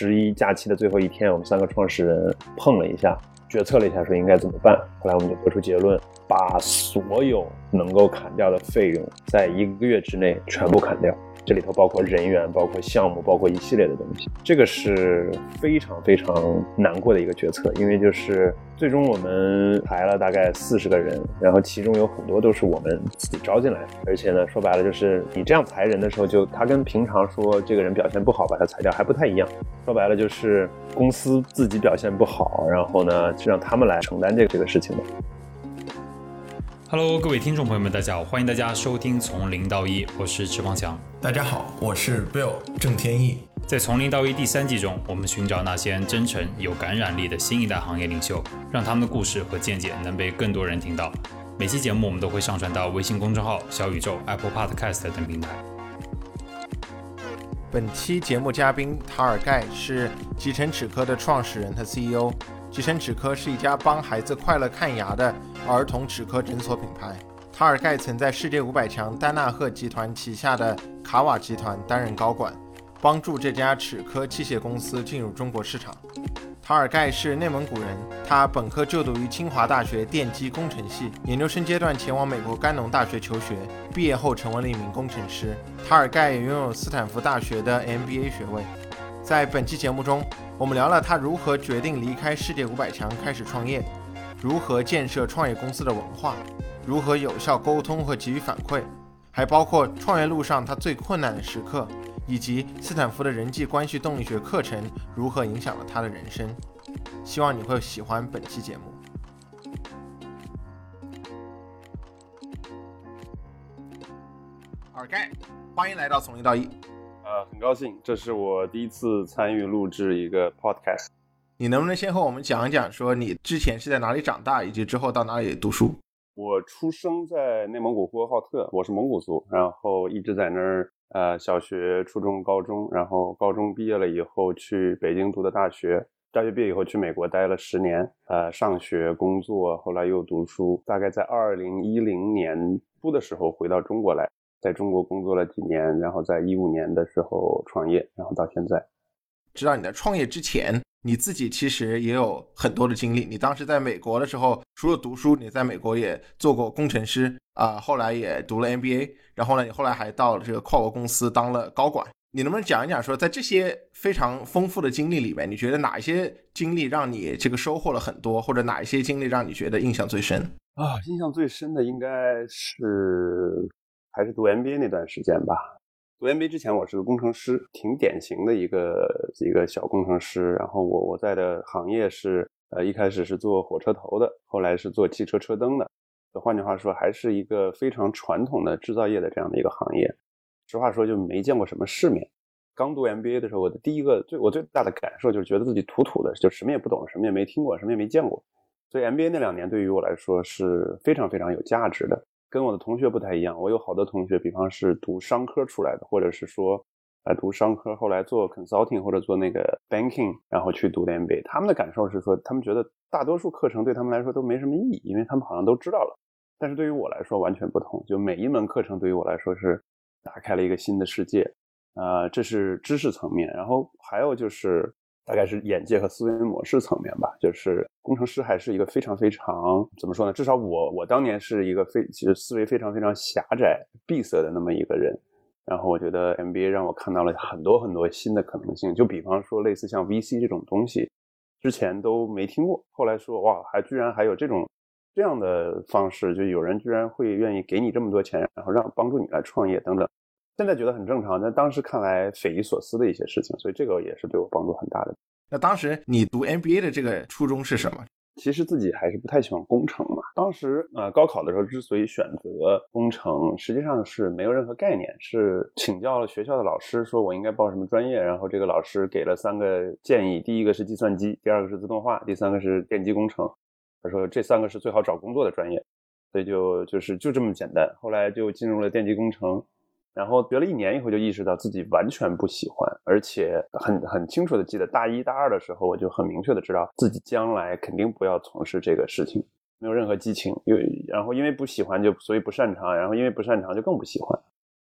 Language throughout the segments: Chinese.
十一假期的最后一天，我们三个创始人碰了一下，决策了一下，说应该怎么办。后来我们就得出结论，把所有能够砍掉的费用，在一个月之内全部砍掉。这里头包括人员，包括项目，包括一系列的东西，这个是非常非常难过的一个决策，因为就是最终我们裁了大概四十个人，然后其中有很多都是我们自己招进来的，而且呢，说白了就是你这样裁人的时候，就他跟平常说这个人表现不好把他裁掉还不太一样，说白了就是公司自己表现不好，然后呢就让他们来承担这个这个事情的。Hello，各位听众朋友们，大家好，欢迎大家收听《从零到一》，我是池方强。大家好，我是 Bill 郑天意。在《从零到一》第三季中，我们寻找那些真诚、有感染力的新一代行业领袖，让他们的故事和见解能被更多人听到。每期节目我们都会上传到微信公众号、小宇宙、Apple Podcast 等平台。本期节目嘉宾塔尔盖是集成齿科的创始人和 CEO。集成齿科是一家帮孩子快乐看牙的儿童齿科诊所品牌。塔尔盖曾在世界五百强丹纳赫集团旗下的卡瓦集团担任高管，帮助这家齿科器械公司进入中国市场。塔尔盖是内蒙古人，他本科就读于清华大学电机工程系，研究生阶段前往美国甘农大学求学，毕业后成为了一名工程师。塔尔盖也拥有斯坦福大学的 MBA 学位。在本期节目中，我们聊了他如何决定离开世界五百强开始创业，如何建设创业公司的文化，如何有效沟通和给予反馈，还包括创业路上他最困难的时刻，以及斯坦福的人际关系动力学课程如何影响了他的人生。希望你会喜欢本期节目。尔盖，欢迎来到从零到一。呃，很高兴，这是我第一次参与录制一个 podcast。你能不能先和我们讲一讲，说你之前是在哪里长大，以及之后到哪里读书？我出生在内蒙古呼和浩特，我是蒙古族，然后一直在那儿，呃，小学、初中、高中，然后高中毕业了以后去北京读的大学，大学毕业以后去美国待了十年，呃，上学、工作，后来又读书，大概在二零一零年初的时候回到中国来。在中国工作了几年，然后在一五年的时候创业，然后到现在。知道你在创业之前，你自己其实也有很多的经历。你当时在美国的时候，除了读书，你在美国也做过工程师啊，后来也读了 MBA，然后呢，你后来还到了这个跨国公司当了高管。你能不能讲一讲，说在这些非常丰富的经历里面，你觉得哪一些经历让你这个收获了很多，或者哪一些经历让你觉得印象最深啊？印象最深的应该是。还是读 MBA 那段时间吧。读 MBA 之前，我是个工程师，挺典型的一个一个小工程师。然后我我在的行业是，呃，一开始是做火车头的，后来是做汽车车灯的。换句话说，还是一个非常传统的制造业的这样的一个行业。实话说，就没见过什么世面。刚读 MBA 的时候，我的第一个最我最大的感受就是觉得自己土土的，就什么也不懂，什么也没听过，什么也没见过。所以 MBA 那两年对于我来说是非常非常有价值的。跟我的同学不太一样，我有好多同学，比方是读商科出来的，或者是说，呃，读商科后来做 consulting 或者做那个 banking，然后去读的 MBA。他们的感受是说，他们觉得大多数课程对他们来说都没什么意义，因为他们好像都知道了。但是对于我来说完全不同，就每一门课程对于我来说是打开了一个新的世界，啊，这是知识层面。然后还有就是。大概是眼界和思维模式层面吧，就是工程师还是一个非常非常怎么说呢？至少我我当年是一个非其实思维非常非常狭窄闭塞的那么一个人。然后我觉得 MBA 让我看到了很多很多新的可能性。就比方说类似像 VC 这种东西，之前都没听过。后来说哇，还居然还有这种这样的方式，就有人居然会愿意给你这么多钱，然后让帮助你来创业等等。现在觉得很正常，但当时看来匪夷所思的一些事情，所以这个也是对我帮助很大的。那当时你读 MBA 的这个初衷是什么？其实自己还是不太喜欢工程嘛。当时呃高考的时候之所以选择工程，实际上是没有任何概念，是请教了学校的老师，说我应该报什么专业，然后这个老师给了三个建议：第一个是计算机，第二个是自动化，第三个是电机工程。他说这三个是最好找工作的专业，所以就就是就这么简单。后来就进入了电机工程。然后学了一年以后，就意识到自己完全不喜欢，而且很很清楚的记得大一大二的时候，我就很明确的知道自己将来肯定不要从事这个事情，没有任何激情，又然后因为不喜欢就所以不擅长，然后因为不擅长就更不喜欢，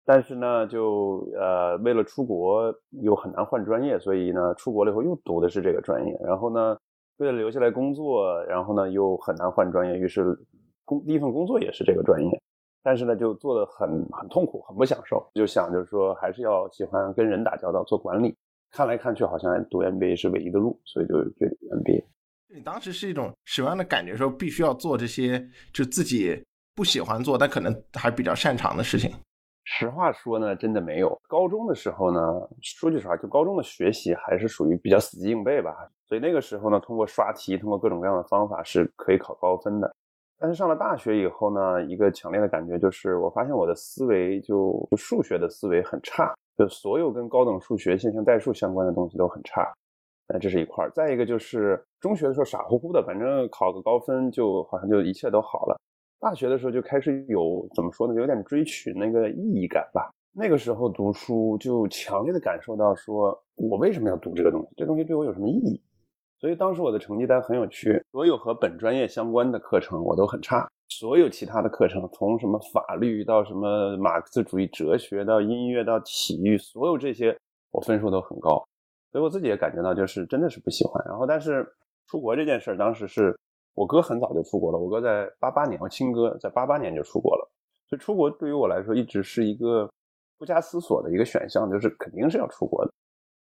但是呢，就呃为了出国又很难换专业，所以呢出国了以后又读的是这个专业。然后呢，为了留下来工作，然后呢又很难换专业，于是工第一份工作也是这个专业。但是呢，就做的很很痛苦，很不享受。就想就是说，还是要喜欢跟人打交道，做管理。看来看去，好像读 MBA 是唯一的路，所以就决定 MBA。你当时是一种什么样的感觉？说必须要做这些就自己不喜欢做，但可能还比较擅长的事情。实话说呢，真的没有。高中的时候呢，说句实话，就高中的学习还是属于比较死记硬背吧。所以那个时候呢，通过刷题，通过各种各样的方法是可以考高分的。但是上了大学以后呢，一个强烈的感觉就是，我发现我的思维就数学的思维很差，就所有跟高等数学、线性代数相关的东西都很差。那这是一块儿。再一个就是中学的时候傻乎乎的，反正考个高分就好像就一切都好了。大学的时候就开始有怎么说呢，有点追寻那个意义感吧。那个时候读书就强烈的感受到，说我为什么要读这个东西？这东西对我有什么意义？所以当时我的成绩单很有趣，所有和本专业相关的课程我都很差，所有其他的课程，从什么法律到什么马克思主义哲学到音乐到体育，所有这些我分数都很高，所以我自己也感觉到就是真的是不喜欢。然后但是出国这件事儿，当时是我哥很早就出国了，我哥在八八年，我亲哥在八八年就出国了，所以出国对于我来说一直是一个不加思索的一个选项，就是肯定是要出国的。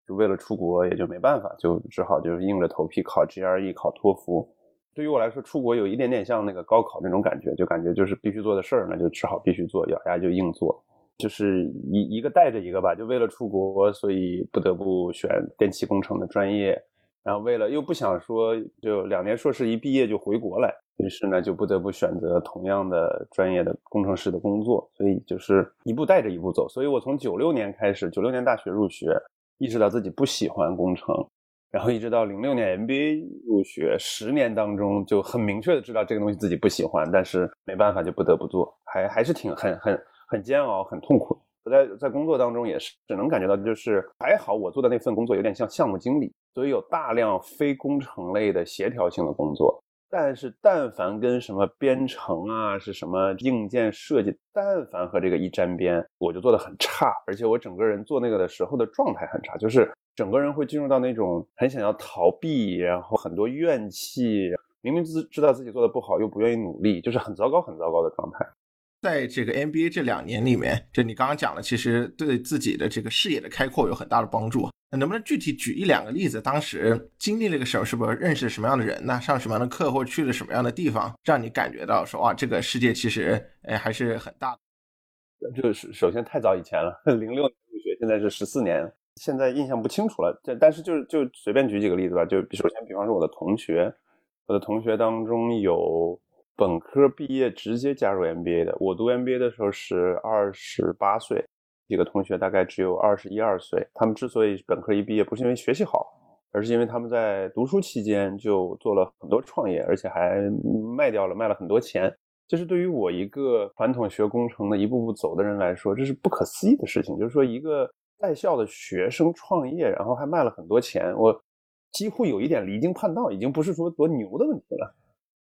就为了出国，也就没办法，就只好就是硬着头皮考 GRE、考托福。对于我来说，出国有一点点像那个高考那种感觉，就感觉就是必须做的事儿，那就只好必须做，咬牙就硬做。就是一一个带着一个吧，就为了出国，所以不得不选电气工程的专业。然后为了又不想说就两年硕士一毕业就回国来，于是呢就不得不选择同样的专业的工程师的工作。所以就是一步带着一步走。所以我从九六年开始，九六年大学入学。意识到自己不喜欢工程，然后一直到零六年 MBA 入学，十年当中就很明确的知道这个东西自己不喜欢，但是没办法就不得不做，还还是挺很很很煎熬，很痛苦。我在在工作当中也是只能感觉到，就是还好我做的那份工作有点像项目经理，所以有大量非工程类的协调性的工作。但是，但凡跟什么编程啊，是什么硬件设计，但凡和这个一沾边，我就做的很差，而且我整个人做那个的时候的状态很差，就是整个人会进入到那种很想要逃避，然后很多怨气，明明知知道自己做的不好，又不愿意努力，就是很糟糕、很糟糕的状态。在这个 NBA 这两年里面，就你刚刚讲的，其实对自己的这个视野的开阔有很大的帮助。能不能具体举一两个例子？当时经历那个时候，是不是认识什么样的人呢？上什么样的课，或去了什么样的地方，让你感觉到说，哇，这个世界其实，哎，还是很大的。这是首先太早以前了，零六年入学，现在是十四年，现在印象不清楚了。但但是就就随便举几个例子吧。就首先，比方说我的同学，我的同学当中有。本科毕业直接加入 MBA 的，我读 MBA 的时候是二十八岁，几个同学大概只有二十一二岁。他们之所以本科一毕业，不是因为学习好，而是因为他们在读书期间就做了很多创业，而且还卖掉了，卖了很多钱。这是对于我一个传统学工程的一步步走的人来说，这是不可思议的事情。就是说，一个在校的学生创业，然后还卖了很多钱，我几乎有一点离经叛道，已经不是说多牛的问题了。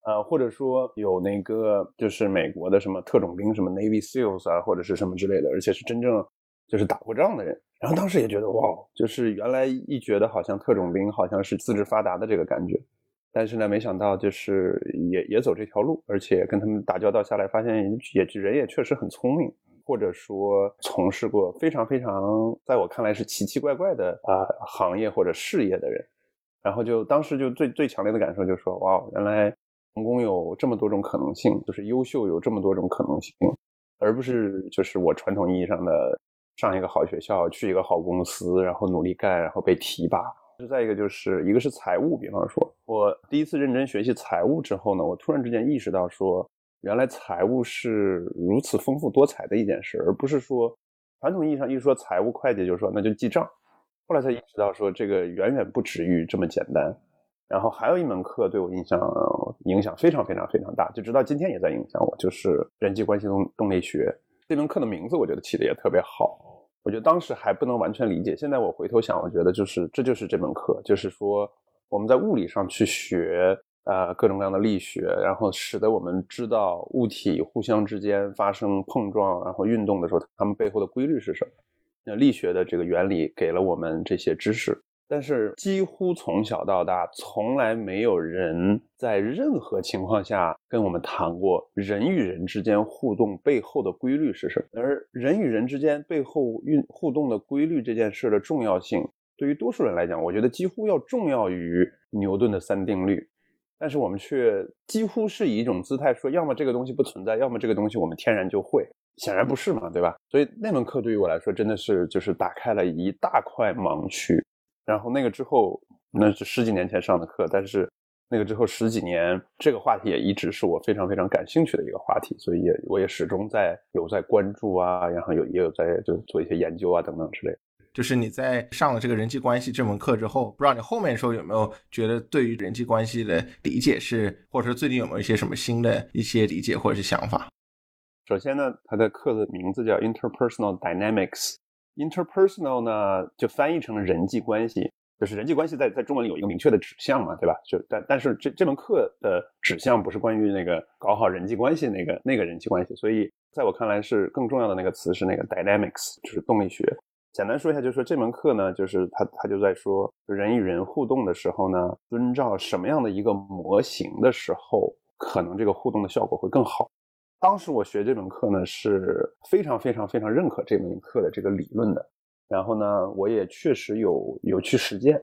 呃，或者说有那个就是美国的什么特种兵，什么 Navy SEALs 啊，或者是什么之类的，而且是真正就是打过仗的人。然后当时也觉得哇，就是原来一觉得好像特种兵好像是资质发达的这个感觉，但是呢，没想到就是也也走这条路，而且跟他们打交道下来，发现也人也确实很聪明，或者说从事过非常非常在我看来是奇奇怪怪的啊行业或者事业的人。然后就当时就最最强烈的感受就是说哇，原来。成功有这么多种可能性，就是优秀有这么多种可能性，而不是就是我传统意义上的上一个好学校，去一个好公司，然后努力干，然后被提拔。再一个就是一个是财务，比方说我第一次认真学习财务之后呢，我突然之间意识到说，原来财务是如此丰富多彩的一件事，而不是说传统意义上一说财务会计就是说那就记账。后来才意识到说这个远远不止于这么简单。然后还有一门课对我印象影响非常非常非常大，就直到今天也在影响我，就是人际关系动动力学这门课的名字，我觉得起的也特别好。我觉得当时还不能完全理解，现在我回头想，我觉得就是这就是这门课，就是说我们在物理上去学呃各种各样的力学，然后使得我们知道物体互相之间发生碰撞，然后运动的时候，它们背后的规律是什么。那力学的这个原理给了我们这些知识。但是几乎从小到大，从来没有人在任何情况下跟我们谈过人与人之间互动背后的规律是什么。而人与人之间背后运互动的规律这件事的重要性，对于多数人来讲，我觉得几乎要重要于牛顿的三定律。但是我们却几乎是以一种姿态说，要么这个东西不存在，要么这个东西我们天然就会。显然不是嘛，对吧？所以那门课对于我来说，真的是就是打开了一大块盲区。然后那个之后，那是十几年前上的课，但是那个之后十几年，这个话题也一直是我非常非常感兴趣的一个话题，所以也我也始终在有在关注啊，然后有也有在就做一些研究啊等等之类。就是你在上了这个人际关系这门课之后，不知道你后面的时候有没有觉得对于人际关系的理解是，或者说最近有没有一些什么新的一些理解或者是想法？首先呢，它的课的名字叫 Interpersonal Dynamics。Interpersonal 呢，就翻译成了人际关系，就是人际关系在在中文里有一个明确的指向嘛，对吧？就但但是这这门课的指向不是关于那个搞好人际关系那个那个人际关系，所以在我看来是更重要的那个词是那个 dynamics，就是动力学。简单说一下，就是说这门课呢，就是他他就在说人与人互动的时候呢，遵照什么样的一个模型的时候，可能这个互动的效果会更好。当时我学这门课呢，是非常非常非常认可这门课的这个理论的。然后呢，我也确实有有去实践。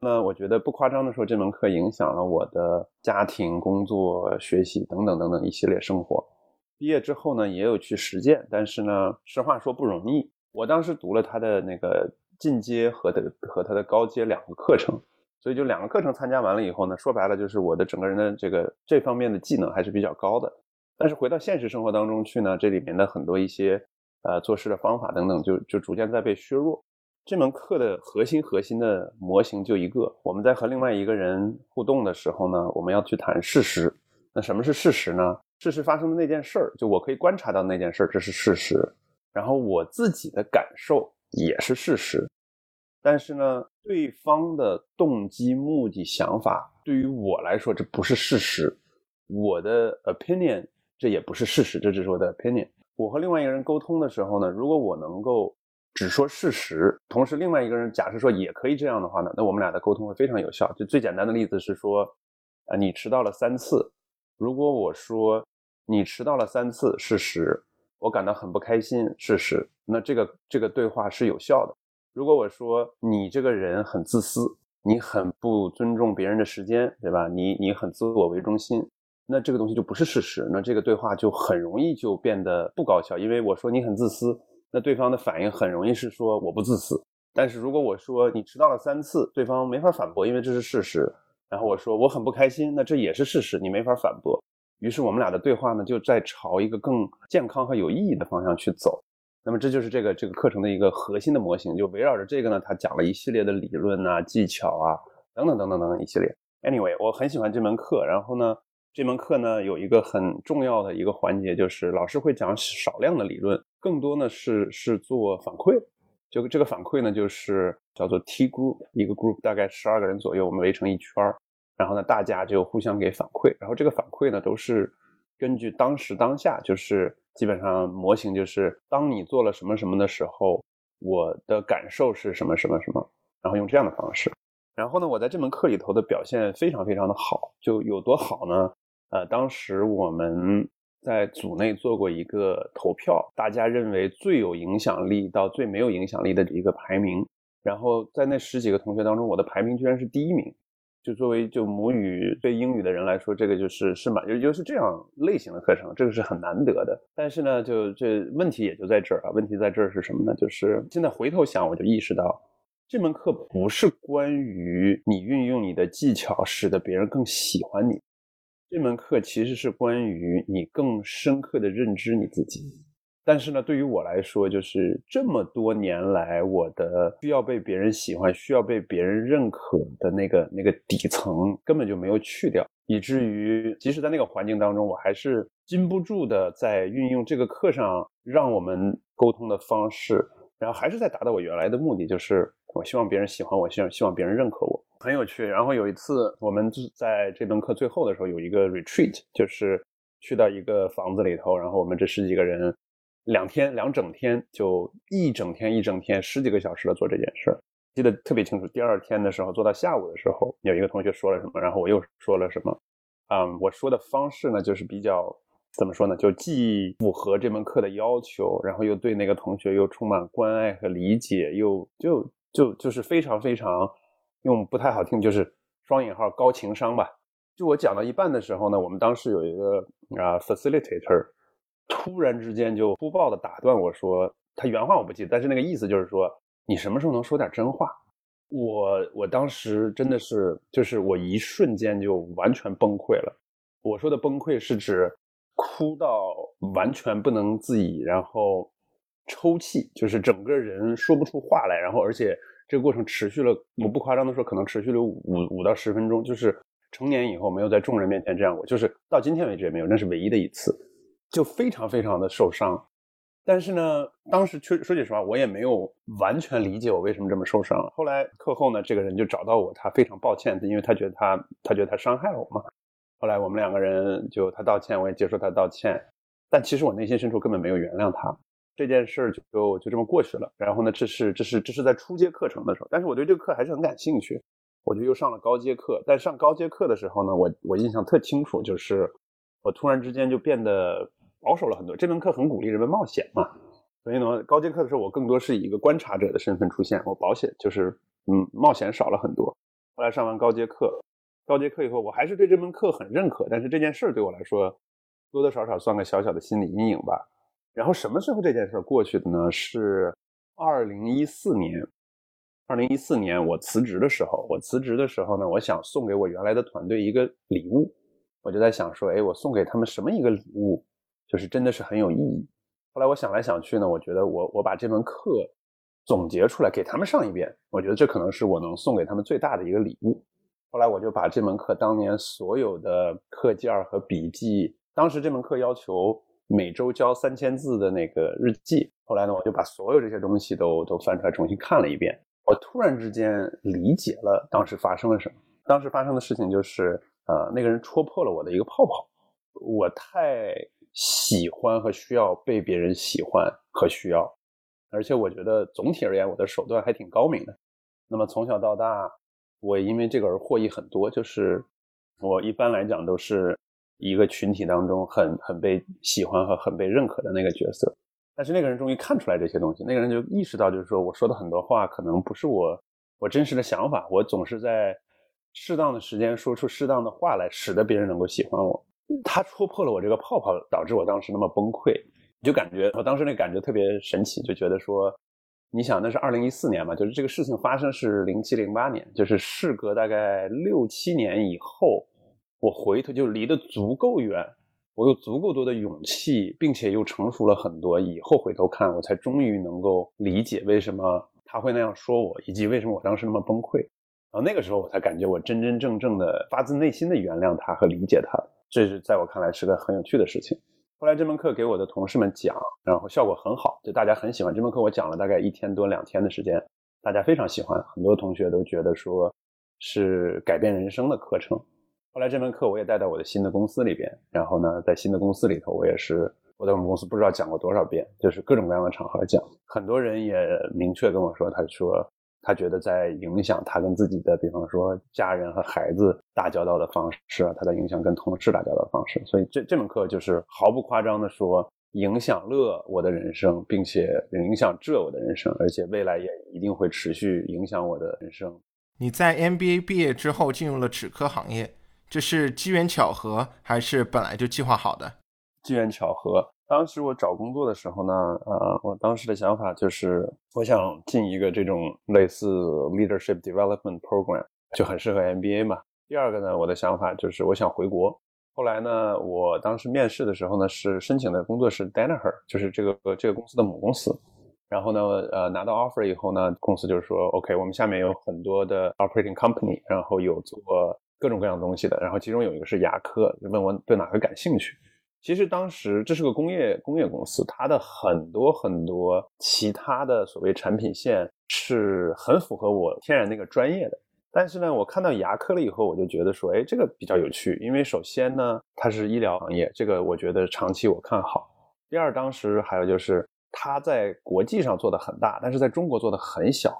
那我觉得不夸张的说，这门课影响了我的家庭、工作、学习等等等等一系列生活。毕业之后呢，也有去实践，但是呢，实话说不容易。我当时读了他的那个进阶和的和他的高阶两个课程，所以就两个课程参加完了以后呢，说白了就是我的整个人的这个这方面的技能还是比较高的。但是回到现实生活当中去呢，这里面的很多一些呃做事的方法等等，就就逐渐在被削弱。这门课的核心核心的模型就一个，我们在和另外一个人互动的时候呢，我们要去谈事实。那什么是事实呢？事实发生的那件事儿，就我可以观察到那件事儿，这是事实。然后我自己的感受也是事实。但是呢，对方的动机、目的、想法，对于我来说，这不是事实。我的 opinion。这也不是事实，这只是我的 opinion。我和另外一个人沟通的时候呢，如果我能够只说事实，同时另外一个人假设说也可以这样的话呢，那我们俩的沟通会非常有效。就最简单的例子是说，啊，你迟到了三次。如果我说你迟到了三次，事实，我感到很不开心，事实，那这个这个对话是有效的。如果我说你这个人很自私，你很不尊重别人的时间，对吧？你你很自我为中心。那这个东西就不是事实，那这个对话就很容易就变得不高效。因为我说你很自私，那对方的反应很容易是说我不自私。但是如果我说你迟到了三次，对方没法反驳，因为这是事实。然后我说我很不开心，那这也是事实，你没法反驳。于是我们俩的对话呢，就在朝一个更健康和有意义的方向去走。那么这就是这个这个课程的一个核心的模型，就围绕着这个呢，他讲了一系列的理论啊、技巧啊等等等等等等一系列。Anyway，我很喜欢这门课，然后呢。这门课呢有一个很重要的一个环节，就是老师会讲少量的理论，更多呢是是做反馈。就这个反馈呢，就是叫做 T group，一个 group 大概十二个人左右，我们围成一圈儿，然后呢大家就互相给反馈，然后这个反馈呢都是根据当时当下，就是基本上模型就是当你做了什么什么的时候，我的感受是什么什么什么，然后用这样的方式。然后呢，我在这门课里头的表现非常非常的好，就有多好呢？呃，当时我们在组内做过一个投票，大家认为最有影响力到最没有影响力的一个排名。然后在那十几个同学当中，我的排名居然是第一名。就作为就母语对英语的人来说，这个就是是蛮，就就是这样类型的课程，这个是很难得的。但是呢，就这问题也就在这儿啊。问题在这儿是什么呢？就是现在回头想，我就意识到，这门课不是关于你运用你的技巧使得别人更喜欢你。这门课其实是关于你更深刻的认知你自己，但是呢，对于我来说，就是这么多年来，我的需要被别人喜欢、需要被别人认可的那个那个底层根本就没有去掉，以至于即使在那个环境当中，我还是禁不住的在运用这个课上让我们沟通的方式，然后还是在达到我原来的目的，就是我希望别人喜欢我，希望希望别人认可我。很有趣。然后有一次，我们就在这门课最后的时候有一个 retreat，就是去到一个房子里头，然后我们这十几个人，两天两整天，就一整天一整天十几个小时的做这件事，记得特别清楚。第二天的时候，做到下午的时候，有一个同学说了什么，然后我又说了什么。嗯，我说的方式呢，就是比较怎么说呢，就既符合这门课的要求，然后又对那个同学又充满关爱和理解，又就就就是非常非常用不太好听，就是双引号高情商吧。就我讲到一半的时候呢，我们当时有一个啊 facilitator，突然之间就粗暴的打断我说，他原话我不记得，但是那个意思就是说，你什么时候能说点真话？我我当时真的是，就是我一瞬间就完全崩溃了。我说的崩溃是指哭到完全不能自已，然后抽泣，就是整个人说不出话来，然后而且这个过程持续了，我不夸张的说，可能持续了五五到十分钟。就是成年以后没有在众人面前这样过，就是到今天为止也没有，那是唯一的一次，就非常非常的受伤。但是呢，当时说说句实话，我也没有完全理解我为什么这么受伤。后来课后呢，这个人就找到我，他非常抱歉，因为他觉得他他觉得他伤害了我嘛。后来我们两个人就他道歉，我也接受他道歉，但其实我内心深处根本没有原谅他。这件事就就这么过去了。然后呢，这是这是这是在初阶课程的时候，但是我对这个课还是很感兴趣，我就又上了高阶课。但上高阶课的时候呢，我我印象特清楚，就是我突然之间就变得。保守了很多。这门课很鼓励人们冒险嘛，所以呢，高阶课的时候我更多是以一个观察者的身份出现。我保险就是嗯，冒险少了很多。后来上完高阶课，高阶课以后，我还是对这门课很认可，但是这件事对我来说多多少少算个小小的心理阴影吧。然后什么时候这件事过去的呢？是二零一四年。二零一四年我辞职的时候，我辞职的时候呢，我想送给我原来的团队一个礼物，我就在想说，哎，我送给他们什么一个礼物？就是真的是很有意义。后来我想来想去呢，我觉得我我把这门课总结出来给他们上一遍，我觉得这可能是我能送给他们最大的一个礼物。后来我就把这门课当年所有的课件和笔记，当时这门课要求每周交三千字的那个日记，后来呢，我就把所有这些东西都都翻出来重新看了一遍。我突然之间理解了当时发生了什么。当时发生的事情就是，呃，那个人戳破了我的一个泡泡，我太。喜欢和需要被别人喜欢和需要，而且我觉得总体而言，我的手段还挺高明的。那么从小到大，我因为这个而获益很多。就是我一般来讲都是一个群体当中很很被喜欢和很被认可的那个角色。但是那个人终于看出来这些东西，那个人就意识到，就是说我说的很多话可能不是我我真实的想法，我总是在适当的时间说出适当的话来，使得别人能够喜欢我。他戳破了我这个泡泡，导致我当时那么崩溃，就感觉我当时那感觉特别神奇，就觉得说，你想那是二零一四年嘛，就是这个事情发生是零七零八年，就是事隔大概六七年以后，我回头就离得足够远，我有足够多的勇气，并且又成熟了很多，以后回头看，我才终于能够理解为什么他会那样说我，以及为什么我当时那么崩溃。然后那个时候我才感觉我真真正正的发自内心的原谅他和理解他。这是在我看来是个很有趣的事情。后来这门课给我的同事们讲，然后效果很好，就大家很喜欢这门课。我讲了大概一天多两天的时间，大家非常喜欢，很多同学都觉得说是改变人生的课程。后来这门课我也带到我的新的公司里边，然后呢，在新的公司里头，我也是我在我们公司不知道讲过多少遍，就是各种各样的场合讲。很多人也明确跟我说，他说。他觉得在影响他跟自己的，比方说家人和孩子打交道的方式，他在影响跟同事打交道的方式。所以这这门课就是毫不夸张的说，影响了我的人生，并且影响着我的人生，而且未来也一定会持续影响我的人生。你在 MBA 毕业之后进入了纸科行业，这是机缘巧合还是本来就计划好的？机缘巧合。当时我找工作的时候呢，呃，我当时的想法就是，我想进一个这种类似 leadership development program，就很适合 MBA 嘛。第二个呢，我的想法就是我想回国。后来呢，我当时面试的时候呢，是申请的工作是 Danaher，就是这个这个公司的母公司。然后呢，呃，拿到 offer 以后呢，公司就是说，OK，我们下面有很多的 operating company，然后有做各种各样东西的，然后其中有一个是牙科，就问我对哪个感兴趣。其实当时这是个工业工业公司，它的很多很多其他的所谓产品线是很符合我天然那个专业的。但是呢，我看到牙科了以后，我就觉得说，哎，这个比较有趣，因为首先呢，它是医疗行业，这个我觉得长期我看好。第二，当时还有就是它在国际上做的很大，但是在中国做的很小，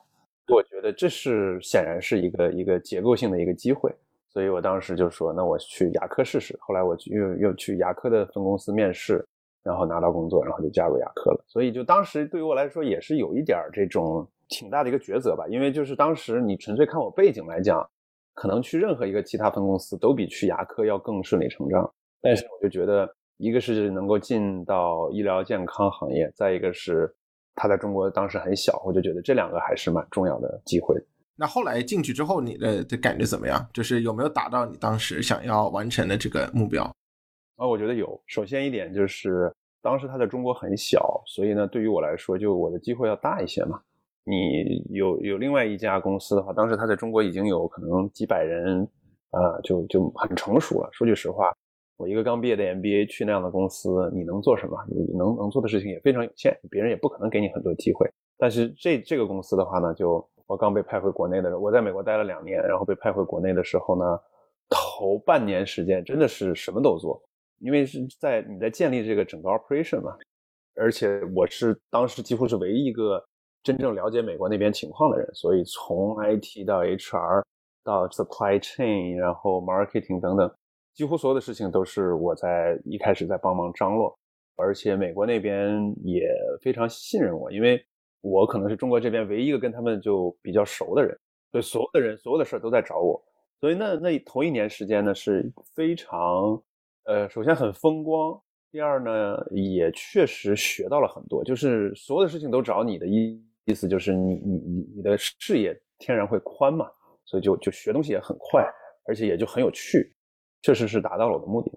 我觉得这是显然是一个一个结构性的一个机会，所以我当时就说，那我去牙科试试。后来我又又去牙科的分公司面试，然后拿到工作，然后就加入牙科了。所以就当时对于我来说也是有一点这种。挺大的一个抉择吧，因为就是当时你纯粹看我背景来讲，可能去任何一个其他分公司都比去牙科要更顺理成章。但是我就觉得，一个是能够进到医疗健康行业，再一个是他在中国当时很小，我就觉得这两个还是蛮重要的机会。那后来进去之后，你的的感觉怎么样？就是有没有达到你当时想要完成的这个目标？啊，我觉得有。首先一点就是当时他在中国很小，所以呢，对于我来说，就我的机会要大一些嘛。你有有另外一家公司的话，当时他在中国已经有可能几百人，啊，就就很成熟了。说句实话，我一个刚毕业的 MBA 去那样的公司，你能做什么？你能能做的事情也非常有限，别人也不可能给你很多机会。但是这这个公司的话呢，就我刚被派回国内的时候，我在美国待了两年，然后被派回国内的时候呢，头半年时间真的是什么都做，因为是在你在建立这个整个 operation 嘛，而且我是当时几乎是唯一一个。真正了解美国那边情况的人，所以从 IT 到 HR 到 supply chain，然后 marketing 等等，几乎所有的事情都是我在一开始在帮忙张罗。而且美国那边也非常信任我，因为我可能是中国这边唯一一个跟他们就比较熟的人，所以所有的人所有的事都在找我。所以那那头一年时间呢是非常，呃，首先很风光，第二呢也确实学到了很多，就是所有的事情都找你的意。意思就是你你你你的视野天然会宽嘛，所以就就学东西也很快，而且也就很有趣，确实是达到了我的目的。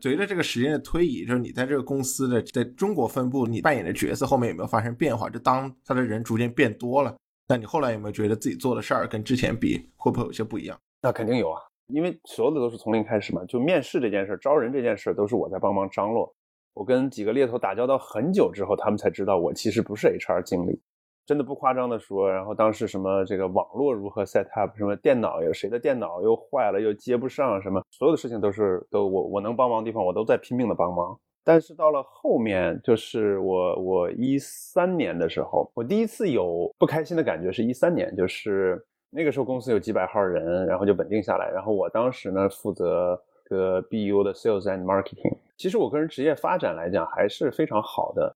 随着这个时间的推移，就是你在这个公司的在中国分部，你扮演的角色后面有没有发生变化？就当他的人逐渐变多了，那你后来有没有觉得自己做的事儿跟之前比会不会有些不一样？那肯定有啊，因为所有的都是从零开始嘛。就面试这件事、招人这件事，都是我在帮忙张罗。我跟几个猎头打交道很久之后，他们才知道我其实不是 HR 经理。真的不夸张的说，然后当时什么这个网络如何 set up，什么电脑有谁的电脑又坏了又接不上，什么所有的事情都是都我我能帮忙的地方我都在拼命的帮忙。但是到了后面，就是我我一三年的时候，我第一次有不开心的感觉，是一三年，就是那个时候公司有几百号人，然后就稳定下来，然后我当时呢负责个 BU 的 sales and marketing，其实我个人职业发展来讲还是非常好的。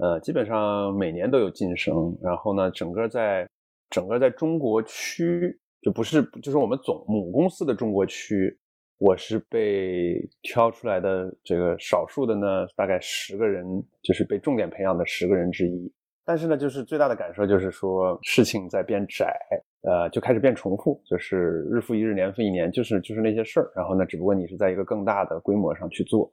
呃，基本上每年都有晋升，然后呢，整个在整个在中国区，就不是就是我们总母公司的中国区，我是被挑出来的这个少数的呢，大概十个人，就是被重点培养的十个人之一。但是呢，就是最大的感受就是说，事情在变窄，呃，就开始变重复，就是日复一日，年复一年，就是就是那些事儿。然后呢，只不过你是在一个更大的规模上去做。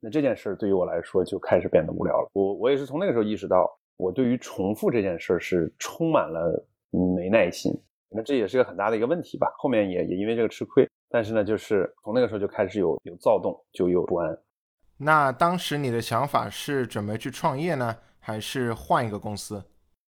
那这件事对于我来说就开始变得无聊了。我我也是从那个时候意识到，我对于重复这件事是充满了没耐心。那这也是个很大的一个问题吧。后面也也因为这个吃亏，但是呢，就是从那个时候就开始有有躁动，就有不安。那当时你的想法是准备去创业呢，还是换一个公司？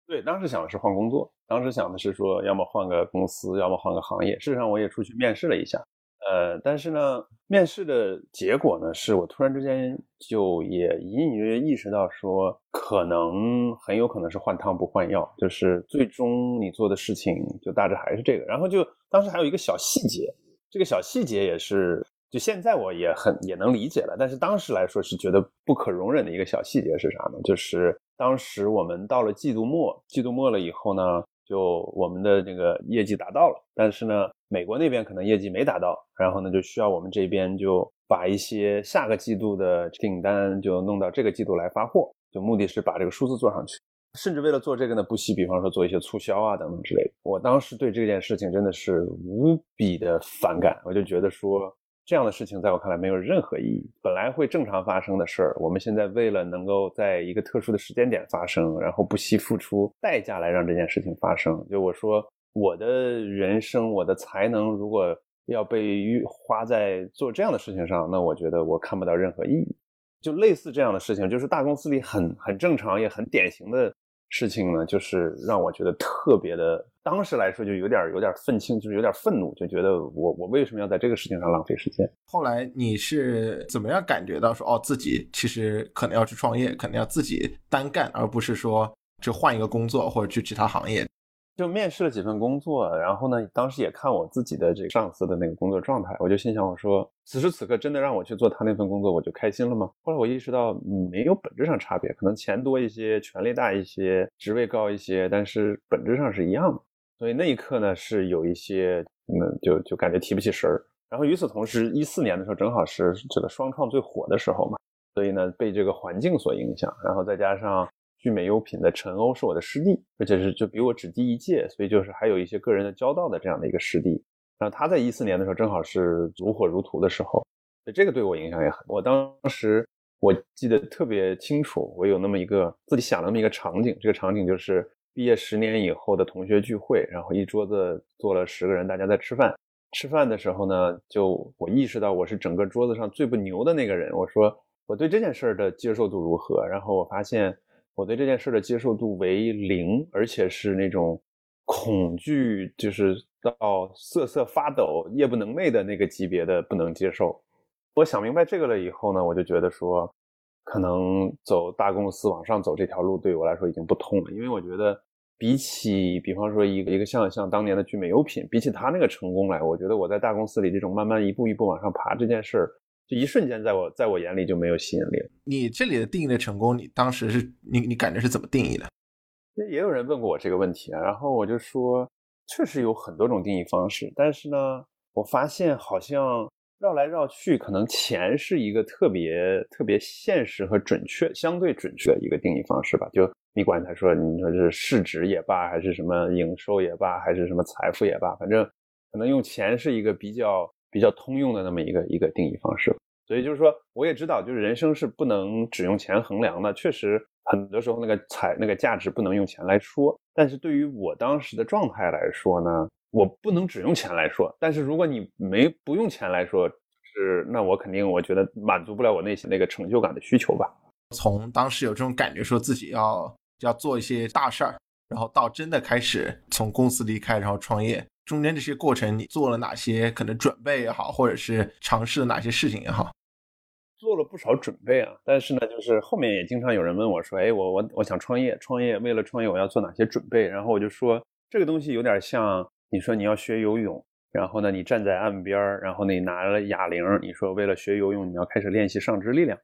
对，当时想的是换工作，当时想的是说，要么换个公司，要么换个行业。事实上，我也出去面试了一下。呃，但是呢，面试的结果呢，是我突然之间就也隐隐约约意识到，说可能很有可能是换汤不换药，就是最终你做的事情就大致还是这个。然后就当时还有一个小细节，这个小细节也是，就现在我也很也能理解了，但是当时来说是觉得不可容忍的一个小细节是啥呢？就是当时我们到了季度末，季度末了以后呢。就我们的这个业绩达到了，但是呢，美国那边可能业绩没达到，然后呢，就需要我们这边就把一些下个季度的订单就弄到这个季度来发货，就目的是把这个数字做上去。甚至为了做这个呢，不惜比方说做一些促销啊等等之类的。我当时对这件事情真的是无比的反感，我就觉得说。这样的事情在我看来没有任何意义。本来会正常发生的事儿，我们现在为了能够在一个特殊的时间点发生，然后不惜付出代价来让这件事情发生。就我说，我的人生，我的才能，如果要被花在做这样的事情上，那我觉得我看不到任何意义。就类似这样的事情，就是大公司里很很正常也很典型的事情呢，就是让我觉得特别的，当时来说就有点有点愤青，就是有点愤怒，就觉得我我为什么要在这个事情上浪费时间？后来你是怎么样感觉到说哦，自己其实可能要去创业，可能要自己单干，而不是说就换一个工作或者去其他行业？就面试了几份工作，然后呢，当时也看我自己的这个上司的那个工作状态，我就心想，我说此时此刻真的让我去做他那份工作，我就开心了吗？后来我意识到，没有本质上差别，可能钱多一些，权力大一些，职位高一些，但是本质上是一样的。所以那一刻呢，是有一些，嗯，就就感觉提不起神儿。然后与此同时，一四年的时候正好是这个双创最火的时候嘛，所以呢，被这个环境所影响，然后再加上。聚美优品的陈欧是我的师弟，而且是就比我只低一届，所以就是还有一些个人的交道的这样的一个师弟。然后他在一四年的时候正好是如火如荼的时候，所以这个对我影响也很。我当时我记得特别清楚，我有那么一个自己想了那么一个场景，这个场景就是毕业十年以后的同学聚会，然后一桌子坐了十个人，大家在吃饭。吃饭的时候呢，就我意识到我是整个桌子上最不牛的那个人。我说我对这件事的接受度如何？然后我发现。我对这件事的接受度为零，而且是那种恐惧，就是到瑟瑟发抖、夜不能寐的那个级别的不能接受。我想明白这个了以后呢，我就觉得说，可能走大公司往上走这条路对我来说已经不通了，因为我觉得比起，比方说一个一个像像当年的聚美优品，比起他那个成功来，我觉得我在大公司里这种慢慢一步一步往上爬这件事儿。就一瞬间，在我在我眼里就没有吸引力了。你这里的定义的成功，你当时是你你感觉是怎么定义的？也有人问过我这个问题啊，然后我就说，确实有很多种定义方式，但是呢，我发现好像绕来绕去，可能钱是一个特别特别现实和准确、相对准确的一个定义方式吧。就你管他说，你说是市值也罢，还是什么营收也罢，还是什么财富也罢，反正可能用钱是一个比较。比较通用的那么一个一个定义方式，所以就是说，我也知道，就是人生是不能只用钱衡量的。确实，很多时候那个财那个价值不能用钱来说。但是对于我当时的状态来说呢，我不能只用钱来说。但是如果你没不用钱来说，是那我肯定我觉得满足不了我内心那个成就感的需求吧。从当时有这种感觉，说自己要要做一些大事儿，然后到真的开始从公司离开，然后创业。中间这些过程，你做了哪些可能准备也好，或者是尝试了哪些事情也好，做了不少准备啊。但是呢，就是后面也经常有人问我说：“哎，我我我想创业，创业为了创业我要做哪些准备？”然后我就说，这个东西有点像你说你要学游泳，然后呢你站在岸边然后你拿了哑铃，你说为了学游泳你要开始练习上肢力量，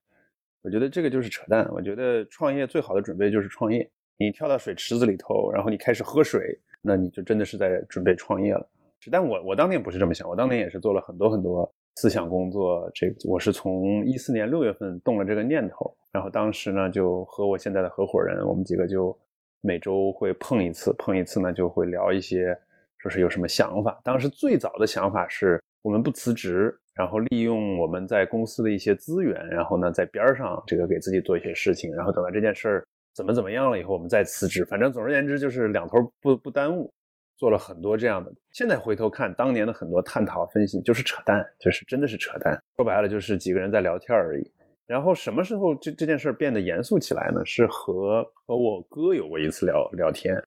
我觉得这个就是扯淡。我觉得创业最好的准备就是创业，你跳到水池子里头，然后你开始喝水。那你就真的是在准备创业了，但我我当年不是这么想，我当年也是做了很多很多思想工作。这我是从一四年六月份动了这个念头，然后当时呢就和我现在的合伙人，我们几个就每周会碰一次，碰一次呢就会聊一些，说是有什么想法。当时最早的想法是我们不辞职，然后利用我们在公司的一些资源，然后呢在边上这个给自己做一些事情，然后等到这件事儿。怎么怎么样了以后，我们再辞职。反正总而言之，就是两头不不耽误，做了很多这样的。现在回头看，当年的很多探讨分析就是扯淡，就是真的是扯淡。说白了，就是几个人在聊天而已。然后什么时候这这件事变得严肃起来呢？是和和我哥有过一次聊聊天，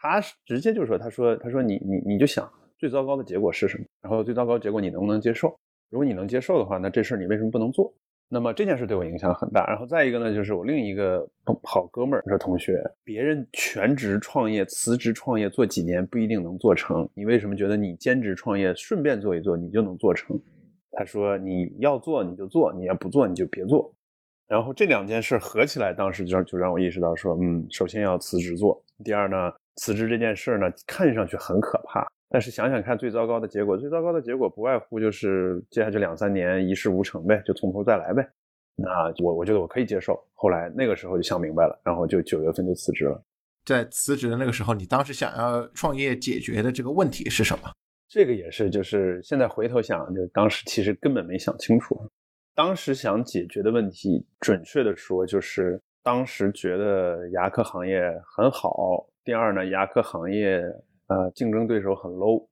他直接就说：“他说他说你你你就想最糟糕的结果是什么？然后最糟糕结果你能不能接受？如果你能接受的话，那这事儿你为什么不能做？”那么这件事对我影响很大，然后再一个呢，就是我另一个好哥们儿说同学，别人全职创业、辞职创业做几年不一定能做成，你为什么觉得你兼职创业顺便做一做你就能做成？他说你要做你就做，你要不做你就别做。然后这两件事合起来，当时就就让我意识到说，嗯，首先要辞职做，第二呢，辞职这件事呢看上去很可怕。但是想想看，最糟糕的结果，最糟糕的结果不外乎就是接下去两三年一事无成呗，就从头再来呗。那我我觉得我可以接受。后来那个时候就想明白了，然后就九月份就辞职了。在辞职的那个时候，你当时想要创业解决的这个问题是什么？这个也是，就是现在回头想，就当时其实根本没想清楚。当时想解决的问题，准确的说，就是当时觉得牙科行业很好。第二呢，牙科行业。呃，竞争对手很 low，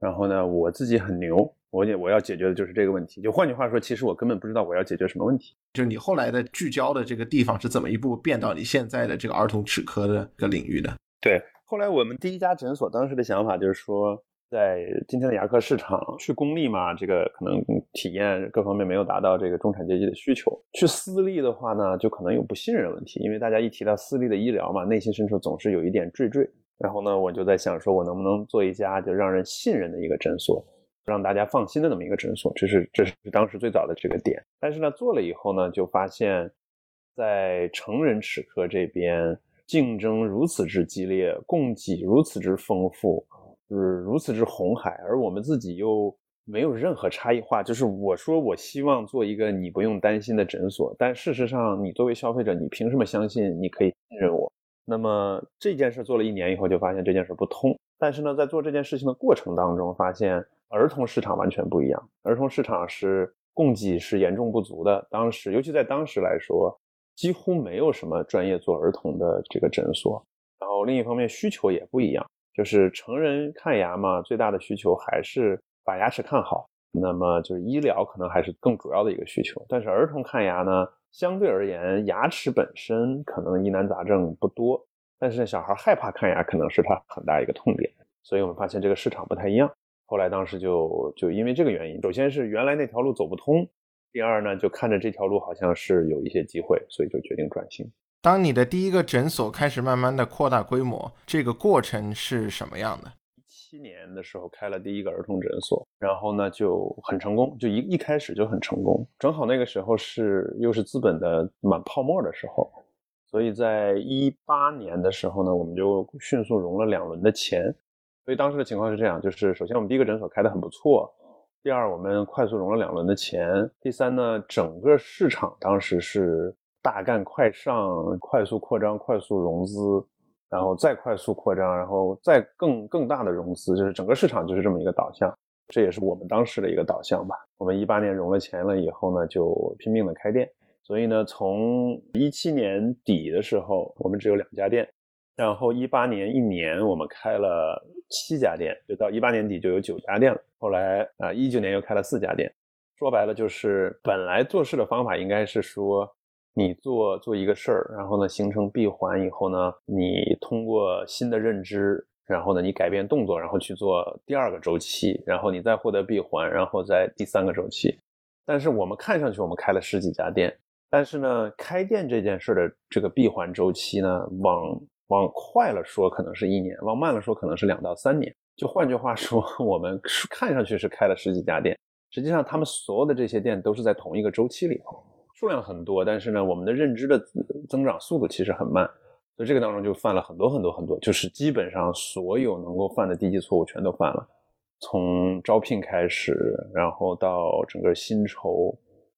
然后呢，我自己很牛，我也我要解决的就是这个问题。就换句话说，其实我根本不知道我要解决什么问题。就你后来的聚焦的这个地方是怎么一步变到你现在的这个儿童齿科的个领域的？对，后来我们第一家诊所当时的想法就是说，在今天的牙科市场，去公立嘛，这个可能体验各方面没有达到这个中产阶级的需求；去私立的话呢，就可能有不信任问题，因为大家一提到私立的医疗嘛，内心深处总是有一点惴惴。然后呢，我就在想，说我能不能做一家就让人信任的一个诊所。让大家放心的那么一个诊所，这是这是当时最早的这个点。但是呢，做了以后呢，就发现，在成人齿科这边竞争如此之激烈，供给如此之丰富，是如此之红海，而我们自己又没有任何差异化。就是我说我希望做一个你不用担心的诊所，但事实上，你作为消费者，你凭什么相信你可以信任我？那么这件事做了一年以后，就发现这件事不通。但是呢，在做这件事情的过程当中，发现。儿童市场完全不一样，儿童市场是供给是严重不足的。当时，尤其在当时来说，几乎没有什么专业做儿童的这个诊所。然后另一方面，需求也不一样，就是成人看牙嘛，最大的需求还是把牙齿看好。那么就是医疗可能还是更主要的一个需求。但是儿童看牙呢，相对而言，牙齿本身可能疑难杂症不多，但是小孩害怕看牙可能是他很大一个痛点。所以我们发现这个市场不太一样。后来当时就就因为这个原因，首先是原来那条路走不通，第二呢就看着这条路好像是有一些机会，所以就决定转型。当你的第一个诊所开始慢慢的扩大规模，这个过程是什么样的？一七年的时候开了第一个儿童诊所，然后呢就很成功，就一一开始就很成功。正好那个时候是又是资本的满泡沫的时候，所以在一八年的时候呢，我们就迅速融了两轮的钱。所以当时的情况是这样，就是首先我们第一个诊所开得很不错，第二我们快速融了两轮的钱，第三呢，整个市场当时是大干快上，快速扩张，快速融资，然后再快速扩张，然后再更更大的融资，就是整个市场就是这么一个导向，这也是我们当时的一个导向吧。我们一八年融了钱了以后呢，就拼命的开店，所以呢，从一七年底的时候，我们只有两家店。然后一八年一年，我们开了七家店，就到一八年底就有九家店了。后来啊，一九年又开了四家店。说白了就是，本来做事的方法应该是说，你做做一个事儿，然后呢形成闭环以后呢，你通过新的认知，然后呢你改变动作，然后去做第二个周期，然后你再获得闭环，然后在第三个周期。但是我们看上去我们开了十几家店，但是呢，开店这件事的这个闭环周期呢，往往快了说可能是一年，往慢了说可能是两到三年。就换句话说，我们看上去是开了十几家店，实际上他们所有的这些店都是在同一个周期里头，数量很多，但是呢，我们的认知的增长速度其实很慢，所以这个当中就犯了很多很多很多，就是基本上所有能够犯的低级错误全都犯了，从招聘开始，然后到整个薪酬。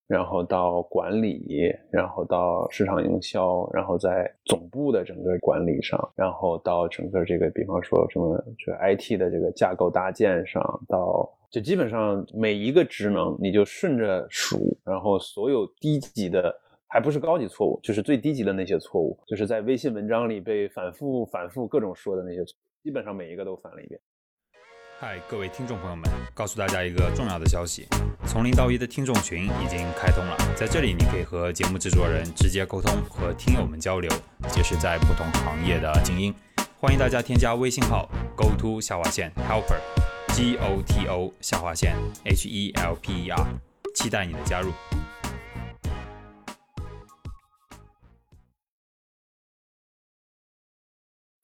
然后到管理，然后到市场营销，然后在总部的整个管理上，然后到整个这个，比方说什么，就 IT 的这个架构搭建上，到就基本上每一个职能，你就顺着数，然后所有低级的，还不是高级错误，就是最低级的那些错误，就是在微信文章里被反复反复各种说的那些，基本上每一个都翻了一遍。嗨，各位听众朋友们，告诉大家一个重要的消息：从零到一的听众群已经开通了，在这里你可以和节目制作人直接沟通，和听友们交流，结识在不同行业的精英。欢迎大家添加微信号 go to 下划线 helper g o t o 下划线 h e l p e r，期待你的加入。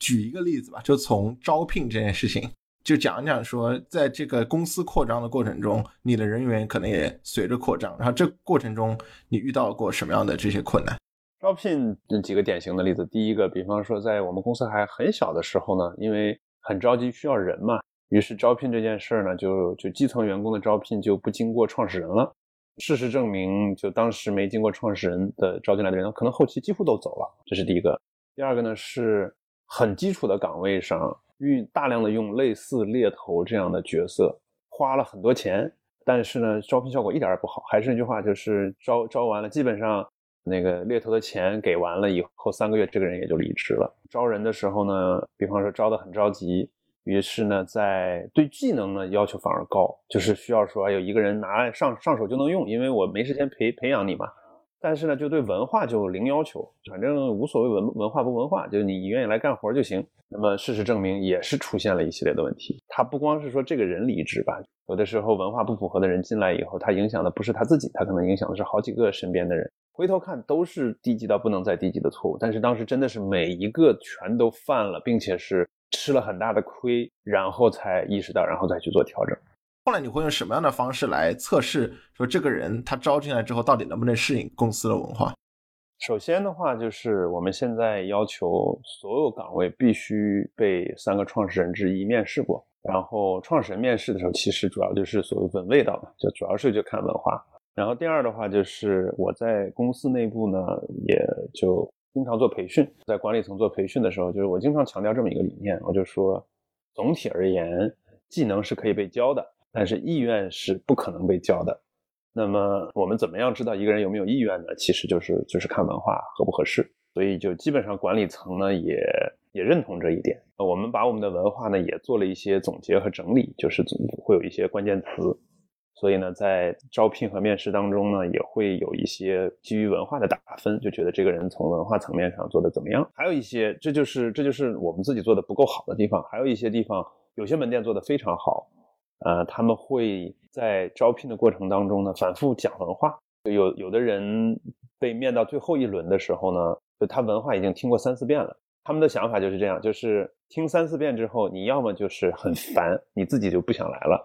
举一个例子吧，就从招聘这件事情。就讲一讲说，在这个公司扩张的过程中，你的人员可能也随着扩张。然后这过程中，你遇到过什么样的这些困难？招聘几个典型的例子，第一个，比方说在我们公司还很小的时候呢，因为很着急需要人嘛，于是招聘这件事儿呢，就就基层员工的招聘就不经过创始人了。事实证明，就当时没经过创始人的招进来的人，可能后期几乎都走了。这是第一个。第二个呢，是很基础的岗位上。运大量的用类似猎头这样的角色，花了很多钱，但是呢，招聘效果一点也不好。还是那句话，就是招招完了，基本上那个猎头的钱给完了以后，三个月这个人也就离职了。招人的时候呢，比方说招的很着急，于是呢，在对技能呢要求反而高，就是需要说，哎，有一个人拿上上手就能用，因为我没时间培培养你嘛。但是呢，就对文化就零要求，反正无所谓文文化不文化，就是你愿意来干活就行。那么事实证明，也是出现了一系列的问题。他不光是说这个人离职吧，有的时候文化不符合的人进来以后，他影响的不是他自己，他可能影响的是好几个身边的人。回头看都是低级到不能再低级的错误，但是当时真的是每一个全都犯了，并且是吃了很大的亏，然后才意识到，然后再去做调整。后来你会用什么样的方式来测试，说这个人他招进来之后到底能不能适应公司的文化？首先的话，就是我们现在要求所有岗位必须被三个创始人之一面试过。然后创始人面试的时候，其实主要就是所谓闻味道嘛，就主要是就看文化。然后第二的话，就是我在公司内部呢，也就经常做培训，在管理层做培训的时候，就是我经常强调这么一个理念，我就说，总体而言，技能是可以被教的。但是意愿是不可能被教的。那么我们怎么样知道一个人有没有意愿呢？其实就是就是看文化合不合适。所以就基本上管理层呢也也认同这一点。我们把我们的文化呢也做了一些总结和整理，就是会有一些关键词。所以呢，在招聘和面试当中呢，也会有一些基于文化的打分，就觉得这个人从文化层面上做的怎么样。还有一些，这就是这就是我们自己做的不够好的地方。还有一些地方，有些门店做的非常好。呃，他们会在招聘的过程当中呢，反复讲文化。有有的人被面到最后一轮的时候呢，就他文化已经听过三四遍了。他们的想法就是这样，就是听三四遍之后，你要么就是很烦，你自己就不想来了；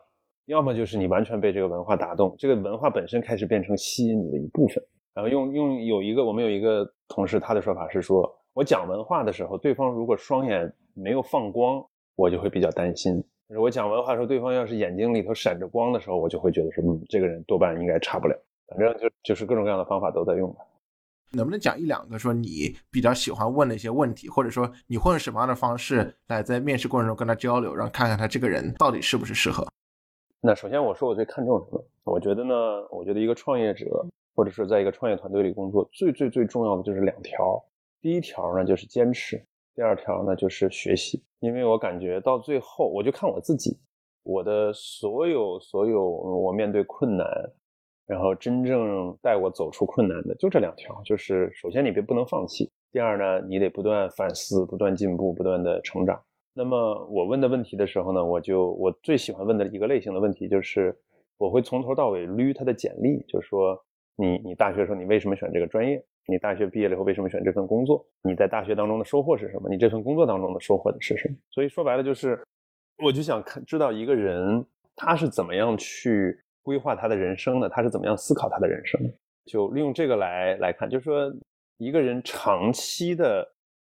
要么就是你完全被这个文化打动，这个文化本身开始变成吸引你的一部分。然后用用有一个我们有一个同事，他的说法是说，我讲文化的时候，对方如果双眼没有放光，我就会比较担心。就是我讲文化的时候，对方要是眼睛里头闪着光的时候，我就会觉得说，嗯，这个人多半应该差不了。反正就就是各种各样的方法都在用吧。能不能讲一两个说你比较喜欢问的一些问题，或者说你会用什么样的方式来在面试过程中跟他交流，让看看他这个人到底是不是适合？那首先我说我最看重什么？我觉得呢，我觉得一个创业者或者是在一个创业团队里工作，最最最重要的就是两条。第一条呢就是坚持。第二条呢，就是学习，因为我感觉到最后，我就看我自己，我的所有所有，我面对困难，然后真正带我走出困难的，就这两条，就是首先你别不能放弃，第二呢，你得不断反思，不断进步，不断的成长。那么我问的问题的时候呢，我就我最喜欢问的一个类型的问题就是，我会从头到尾捋他的简历，就是说你你大学时候你为什么选这个专业？你大学毕业了以后为什么选这份工作？你在大学当中的收获是什么？你这份工作当中的收获的是什么？所以说白了就是，我就想看知道一个人他是怎么样去规划他的人生的，他是怎么样思考他的人生，就利用这个来来看，就是说一个人长期的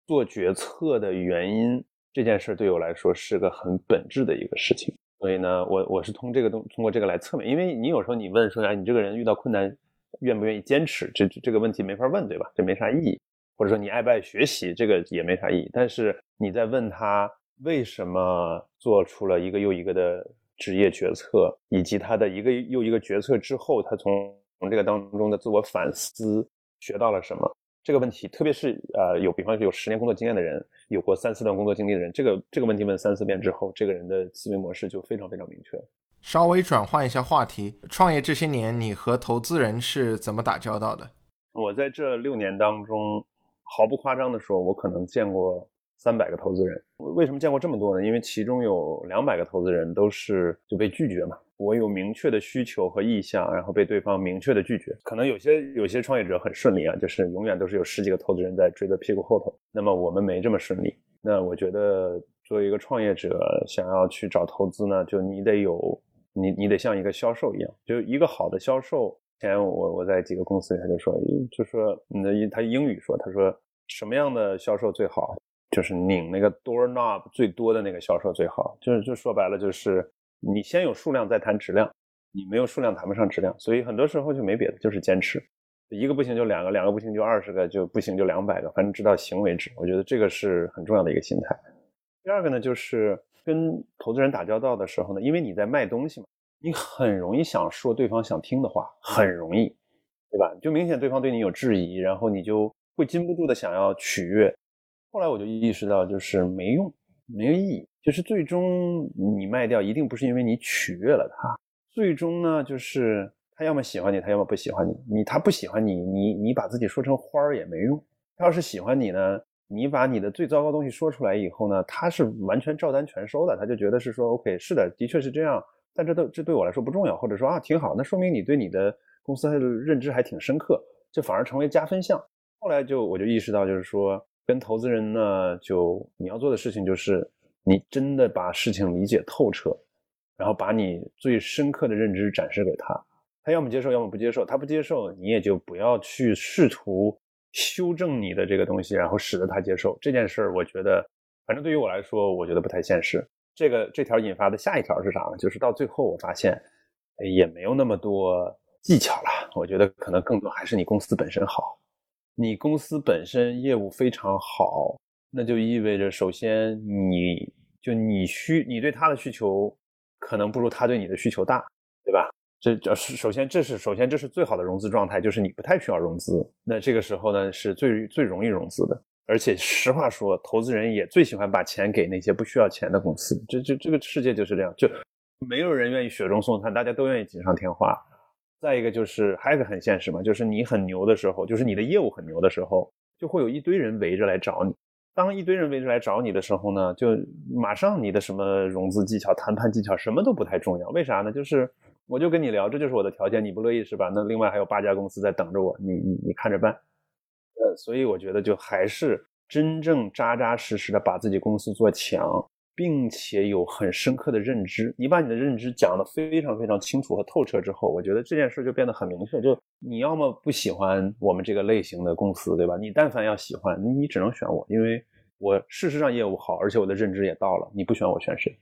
做决策的原因，这件事对我来说是个很本质的一个事情。所以呢，我我是通这个东通过这个来侧面，因为你有时候你问说，哎，你这个人遇到困难。愿不愿意坚持？这这个问题没法问，对吧？这没啥意义。或者说你爱不爱学习，这个也没啥意义。但是你在问他为什么做出了一个又一个的职业决策，以及他的一个又一个决策之后，他从从这个当中的自我反思学到了什么？这个问题，特别是呃有比方说有十年工作经验的人，有过三四段工作经历的人，这个这个问题问三四遍之后，这个人的思维模式就非常非常明确。稍微转换一下话题，创业这些年，你和投资人是怎么打交道的？我在这六年当中，毫不夸张的说，我可能见过三百个投资人。为什么见过这么多呢？因为其中有两百个投资人都是就被拒绝嘛。我有明确的需求和意向，然后被对方明确的拒绝。可能有些有些创业者很顺利啊，就是永远都是有十几个投资人在追在屁股后头。那么我们没这么顺利。那我觉得作为一个创业者，想要去找投资呢，就你得有。你你得像一个销售一样，就一个好的销售。前我我在几个公司里，他就说，就说那他英语说，他说什么样的销售最好？就是拧那个 door knob 最多的那个销售最好。就是就说白了，就是你先有数量再谈质量，你没有数量谈不上质量。所以很多时候就没别的，就是坚持，一个不行就两个，两个不行就二十个，就不行就两百个，反正直到行为止。我觉得这个是很重要的一个心态。第二个呢，就是。跟投资人打交道的时候呢，因为你在卖东西嘛，你很容易想说对方想听的话，很容易，对吧？就明显对方对你有质疑，然后你就会禁不住的想要取悦。后来我就意识到，就是没用，没有意义。就是最终你卖掉一定不是因为你取悦了他，最终呢就是他要么喜欢你，他要么不喜欢你。你他不喜欢你，你你把自己说成花儿也没用。他要是喜欢你呢，你把你的最糟糕东西说出来以后呢，他是完全照单全收的，他就觉得是说 OK，是的，的确是这样，但这都这对我来说不重要，或者说啊挺好，那说明你对你的公司的认知还挺深刻，这反而成为加分项。后来就我就意识到，就是说跟投资人呢，就你要做的事情就是。你真的把事情理解透彻，然后把你最深刻的认知展示给他，他要么接受，要么不接受。他不接受，你也就不要去试图修正你的这个东西，然后使得他接受这件事儿。我觉得，反正对于我来说，我觉得不太现实。这个这条引发的下一条是啥呢？就是到最后我发现，也没有那么多技巧了。我觉得可能更多还是你公司本身好，你公司本身业务非常好。那就意味着，首先，你就你需你对他的需求，可能不如他对你的需求大，对吧？这这首先，这是首先这是最好的融资状态，就是你不太需要融资。那这个时候呢，是最最容易融资的。而且实话说，投资人也最喜欢把钱给那些不需要钱的公司。这这这个世界就是这样，就没有人愿意雪中送炭，大家都愿意锦上添花。再一个就是还有个很现实嘛，就是你很牛的时候，就是你的业务很牛的时候，就会有一堆人围着来找你。当一堆人围着来找你的时候呢，就马上你的什么融资技巧、谈判技巧什么都不太重要。为啥呢？就是我就跟你聊，这就是我的条件，你不乐意是吧？那另外还有八家公司在等着我，你你你看着办。呃，所以我觉得就还是真正扎扎实实的把自己公司做强。并且有很深刻的认知，你把你的认知讲得非常非常清楚和透彻之后，我觉得这件事就变得很明确。就你要么不喜欢我们这个类型的公司，对吧？你但凡要喜欢，你只能选我，因为我事实上业务好，而且我的认知也到了。你不选我，选谁？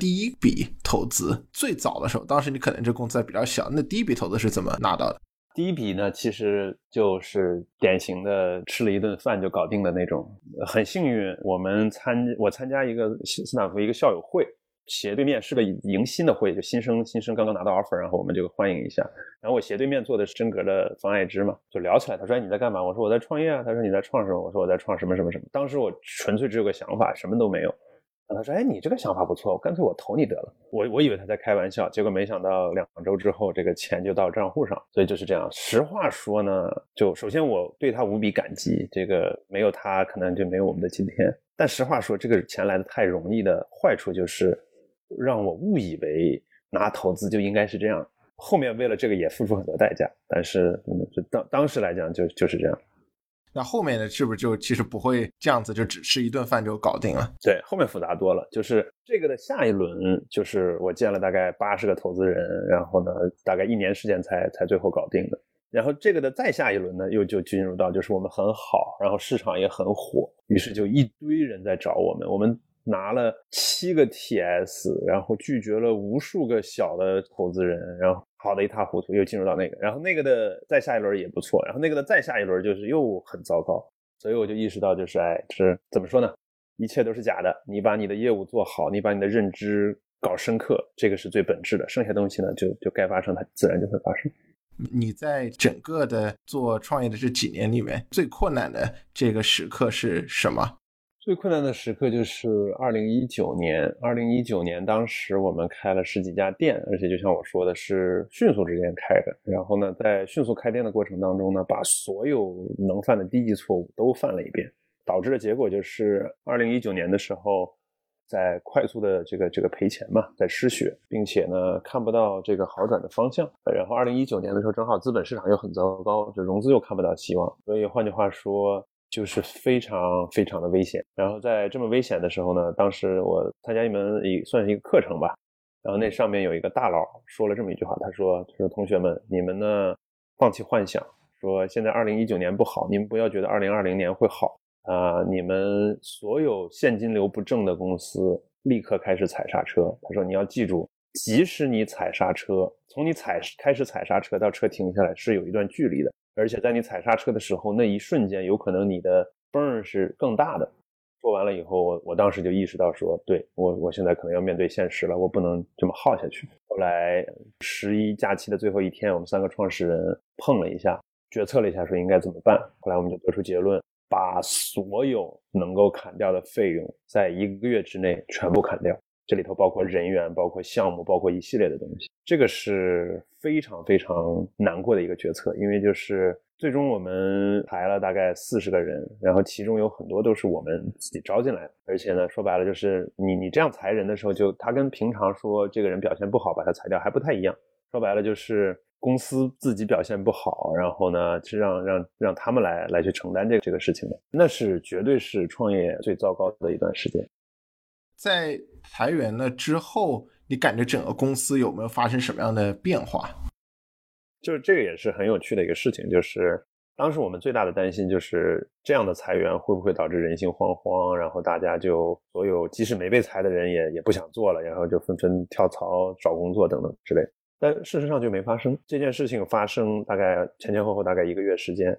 第一笔投资最早的时候，当时你可能这公司还比较小，那第一笔投资是怎么拿到的？第一笔呢，其实就是典型的吃了一顿饭就搞定的那种。很幸运，我们参我参加一个斯坦福一个校友会，斜对面是个迎新的会，就新生新生刚刚拿到 offer，然后我们就欢迎一下。然后我斜对面坐的是真格的方爱之嘛，就聊起来。他说：“，你在干嘛？”我说：“我在创业啊。”他说：“你在创什么？”我说：“我在创什么什么什么。”当时我纯粹只有个想法，什么都没有。他说：“哎，你这个想法不错，干脆我投你得了。”我我以为他在开玩笑，结果没想到两周之后，这个钱就到账户上。所以就是这样。实话说呢，就首先我对他无比感激，这个没有他可能就没有我们的今天。但实话说，这个钱来的太容易的坏处就是让我误以为拿投资就应该是这样。后面为了这个也付出很多代价，但是就当当时来讲就就是这样。那后面的是不是就其实不会这样子，就只吃一顿饭就搞定了？对，后面复杂多了。就是这个的下一轮，就是我见了大概八十个投资人，然后呢，大概一年时间才才最后搞定的。然后这个的再下一轮呢，又就进入到就是我们很好，然后市场也很火，于是就一堆人在找我们，我们。拿了七个 TS，然后拒绝了无数个小的投资人，然后跑得一塌糊涂，又进入到那个，然后那个的再下一轮也不错，然后那个的再下一轮就是又很糟糕，所以我就意识到，就是哎，是怎么说呢？一切都是假的。你把你的业务做好，你把你的认知搞深刻，这个是最本质的，剩下东西呢，就就该发生，它自然就会发生。你在整个的做创业的这几年里面，最困难的这个时刻是什么？最困难的时刻就是二零一九年。二零一九年，当时我们开了十几家店，而且就像我说的，是迅速之间开的。然后呢，在迅速开店的过程当中呢，把所有能犯的低级错误都犯了一遍，导致的结果就是二零一九年的时候，在快速的这个这个赔钱嘛，在失血，并且呢看不到这个好转的方向。然后二零一九年的时候，正好资本市场又很糟糕，就融资又看不到希望。所以换句话说。就是非常非常的危险，然后在这么危险的时候呢，当时我参加一门也算是一个课程吧，然后那上面有一个大佬说了这么一句话，他说：“他说同学们，你们呢放弃幻想，说现在二零一九年不好，你们不要觉得二零二零年会好啊，你们所有现金流不正的公司立刻开始踩刹车。他说你要记住，即使你踩刹车，从你踩开始踩刹车到车停下来是有一段距离的。”而且在你踩刹车的时候，那一瞬间有可能你的 burn 是更大的。说完了以后，我我当时就意识到说，对我我现在可能要面对现实了，我不能这么耗下去。后来十一假期的最后一天，我们三个创始人碰了一下，决策了一下，说应该怎么办。后来我们就得出结论，把所有能够砍掉的费用，在一个月之内全部砍掉。这里头包括人员、包括项目、包括一系列的东西。这个是非常非常难过的一个决策，因为就是最终我们裁了大概四十个人，然后其中有很多都是我们自己招进来的。而且呢，说白了就是你你这样裁人的时候，就他跟平常说这个人表现不好把他裁掉还不太一样。说白了就是公司自己表现不好，然后呢是让让让他们来来去承担这个这个事情的，那是绝对是创业最糟糕的一段时间。在裁员了之后，你感觉整个公司有没有发生什么样的变化？就是这个也是很有趣的一个事情，就是当时我们最大的担心就是这样的裁员会不会导致人心惶惶，然后大家就所有即使没被裁的人也也不想做了，然后就纷纷跳槽找工作等等之类。但事实上就没发生这件事情发生大概前前后后大概一个月时间。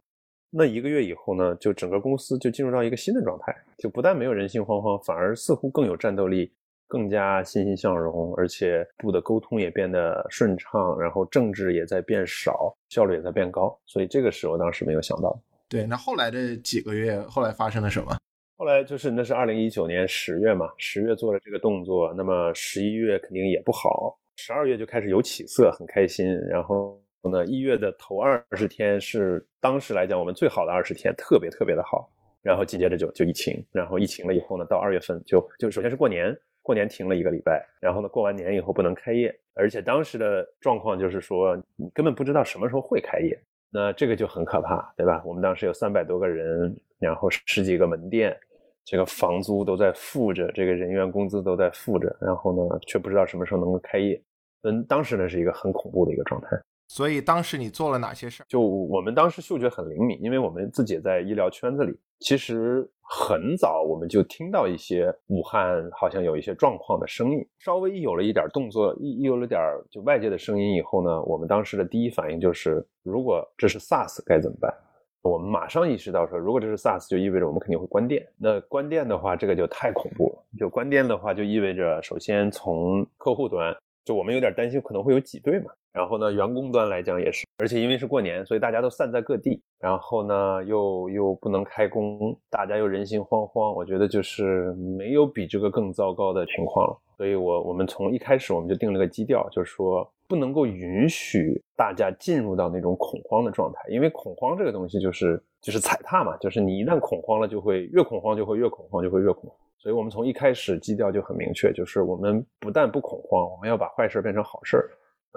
那一个月以后呢，就整个公司就进入到一个新的状态，就不但没有人心惶惶，反而似乎更有战斗力，更加欣欣向荣，而且部的沟通也变得顺畅，然后政治也在变少，效率也在变高。所以这个是我当时没有想到。对，那后来的几个月，后来发生了什么？后来就是那是二零一九年十月嘛，十月做了这个动作，那么十一月肯定也不好，十二月就开始有起色，很开心，然后。呢，一月的头二十天是当时来讲我们最好的二十天，特别特别的好。然后紧接着就就疫情，然后疫情了以后呢，到二月份就就首先是过年，过年停了一个礼拜，然后呢过完年以后不能开业，而且当时的状况就是说你根本不知道什么时候会开业，那这个就很可怕，对吧？我们当时有三百多个人，然后十几个门店，这个房租都在付着，这个人员工资都在付着，然后呢却不知道什么时候能够开业，嗯，当时呢是一个很恐怖的一个状态。所以当时你做了哪些事儿？就我们当时嗅觉很灵敏，因为我们自己也在医疗圈子里。其实很早我们就听到一些武汉好像有一些状况的声音，稍微一有了一点动作，一有了点就外界的声音以后呢，我们当时的第一反应就是，如果这是 SARS 该怎么办？我们马上意识到说，如果这是 SARS，就意味着我们肯定会关店。那关店的话，这个就太恐怖了。就关店的话，就意味着首先从客户端，就我们有点担心可能会有挤兑嘛。然后呢，员工端来讲也是，而且因为是过年，所以大家都散在各地。然后呢，又又不能开工，大家又人心惶惶。我觉得就是没有比这个更糟糕的情况了。所以我我们从一开始我们就定了个基调，就是说不能够允许大家进入到那种恐慌的状态，因为恐慌这个东西就是就是踩踏嘛，就是你一旦恐慌了，就会越恐慌就会越恐慌就会越恐慌。所以我们从一开始基调就很明确，就是我们不但不恐慌，我们要把坏事变成好事儿。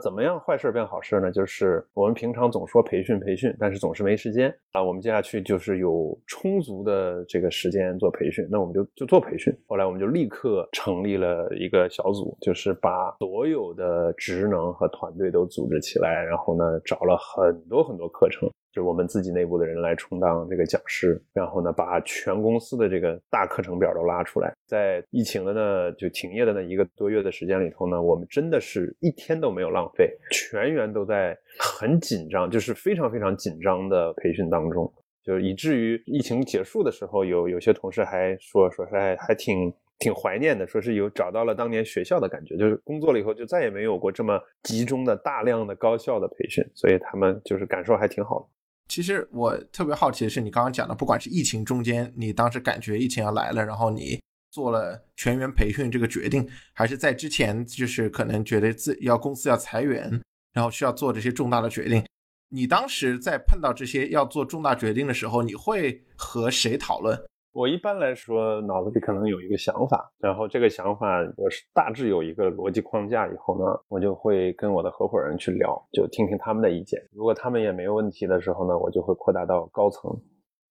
怎么样坏事变好事呢？就是我们平常总说培训培训，但是总是没时间啊。我们接下去就是有充足的这个时间做培训，那我们就就做培训。后来我们就立刻成立了一个小组，就是把所有的职能和团队都组织起来，然后呢找了很多很多课程。就我们自己内部的人来充当这个讲师，然后呢，把全公司的这个大课程表都拉出来。在疫情的呢，就停业的那一个多月的时间里头呢，我们真的是一天都没有浪费，全员都在很紧张，就是非常非常紧张的培训当中，就是以至于疫情结束的时候，有有些同事还说说是还还挺挺怀念的，说是有找到了当年学校的感觉，就是工作了以后就再也没有过这么集中的大量的高效的培训，所以他们就是感受还挺好的。其实我特别好奇的是，你刚刚讲的，不管是疫情中间，你当时感觉疫情要来了，然后你做了全员培训这个决定，还是在之前，就是可能觉得自要公司要裁员，然后需要做这些重大的决定，你当时在碰到这些要做重大决定的时候，你会和谁讨论？我一般来说脑子里可能有一个想法，然后这个想法我是大致有一个逻辑框架以后呢，我就会跟我的合伙人去聊，就听听他们的意见。如果他们也没有问题的时候呢，我就会扩大到高层，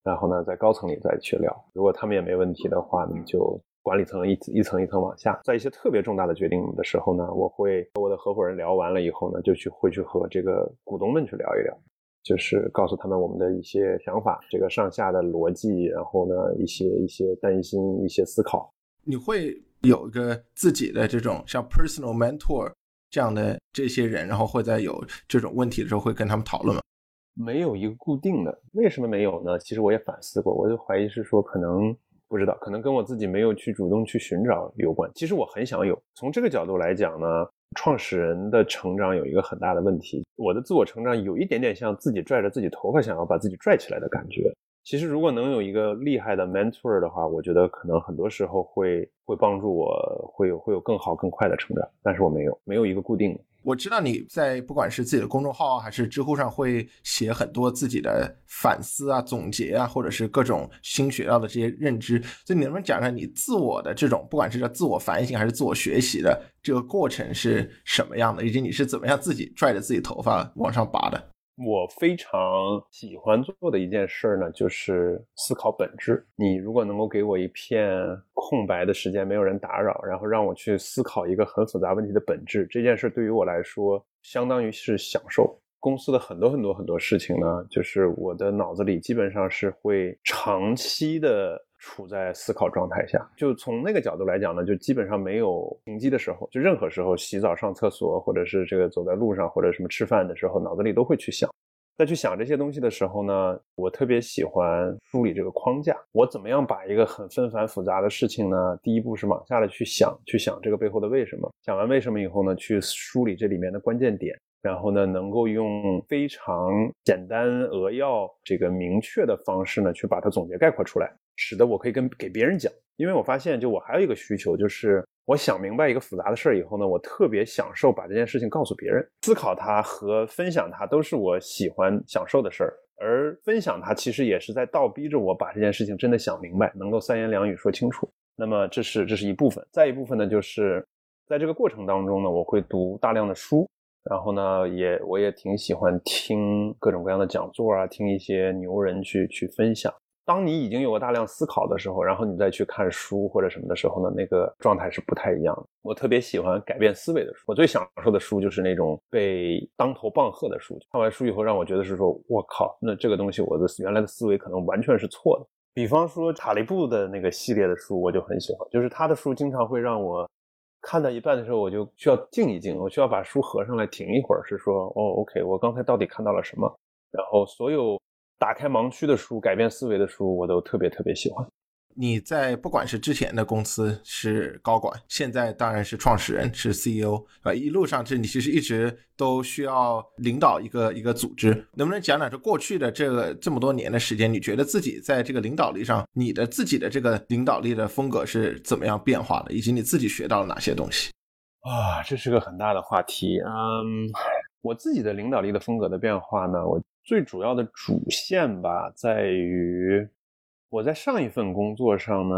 然后呢在高层里再去聊。如果他们也没问题的话，你就管理层一一层一层往下。在一些特别重大的决定的时候呢，我会和我的合伙人聊完了以后呢，就去会去和这个股东们去聊一聊。就是告诉他们我们的一些想法，这个上下的逻辑，然后呢，一些一些担心，一些思考。你会有一个自己的这种像 personal mentor 这样的这些人，然后会在有这种问题的时候会跟他们讨论吗？没有一个固定的，为什么没有呢？其实我也反思过，我就怀疑是说可能不知道，可能跟我自己没有去主动去寻找有关。其实我很想有，从这个角度来讲呢。创始人的成长有一个很大的问题，我的自我成长有一点点像自己拽着自己头发想要把自己拽起来的感觉。其实如果能有一个厉害的 mentor 的话，我觉得可能很多时候会会帮助我，会有会有更好更快的成长。但是我没有，没有一个固定的。我知道你在不管是自己的公众号还是知乎上，会写很多自己的反思啊、总结啊，或者是各种新学到的这些认知。所以你能不能讲讲你自我的这种，不管是叫自我反省还是自我学习的这个过程是什么样的，以及你是怎么样自己拽着自己头发往上拔的？我非常喜欢做的一件事呢，就是思考本质。你如果能够给我一片空白的时间，没有人打扰，然后让我去思考一个很复杂问题的本质，这件事对于我来说，相当于是享受。公司的很多很多很多事情呢，就是我的脑子里基本上是会长期的。处在思考状态下，就从那个角度来讲呢，就基本上没有停机的时候，就任何时候洗澡、上厕所，或者是这个走在路上，或者什么吃饭的时候，脑子里都会去想。在去想这些东西的时候呢，我特别喜欢梳理这个框架。我怎么样把一个很纷繁复杂的事情呢？第一步是往下的去想，去想这个背后的为什么。想完为什么以后呢，去梳理这里面的关键点，然后呢，能够用非常简单扼要、这个明确的方式呢，去把它总结概括出来。使得我可以跟给别人讲，因为我发现，就我还有一个需求，就是我想明白一个复杂的事儿以后呢，我特别享受把这件事情告诉别人，思考它和分享它都是我喜欢享受的事儿，而分享它其实也是在倒逼着我把这件事情真的想明白，能够三言两语说清楚。那么这是这是一部分，再一部分呢，就是在这个过程当中呢，我会读大量的书，然后呢，也我也挺喜欢听各种各样的讲座啊，听一些牛人去去分享。当你已经有了大量思考的时候，然后你再去看书或者什么的时候呢，那个状态是不太一样的。我特别喜欢改变思维的书，我最享受的书就是那种被当头棒喝的书。看完书以后，让我觉得是说，我靠，那这个东西我的原来的思维可能完全是错的。比方说塔利布的那个系列的书，我就很喜欢，就是他的书经常会让我看到一半的时候，我就需要静一静，我需要把书合上来停一会儿，是说，哦，OK，我刚才到底看到了什么？然后所有。打开盲区的书，改变思维的书，我都特别特别喜欢。你在不管是之前的公司是高管，现在当然是创始人，是 CEO，啊，一路上这你其实一直都需要领导一个一个组织。能不能讲讲这过去的这个这么多年的时间，你觉得自己在这个领导力上，你的自己的这个领导力的风格是怎么样变化的，以及你自己学到了哪些东西？啊，这是个很大的话题。嗯，我自己的领导力的风格的变化呢，我。最主要的主线吧，在于我在上一份工作上呢，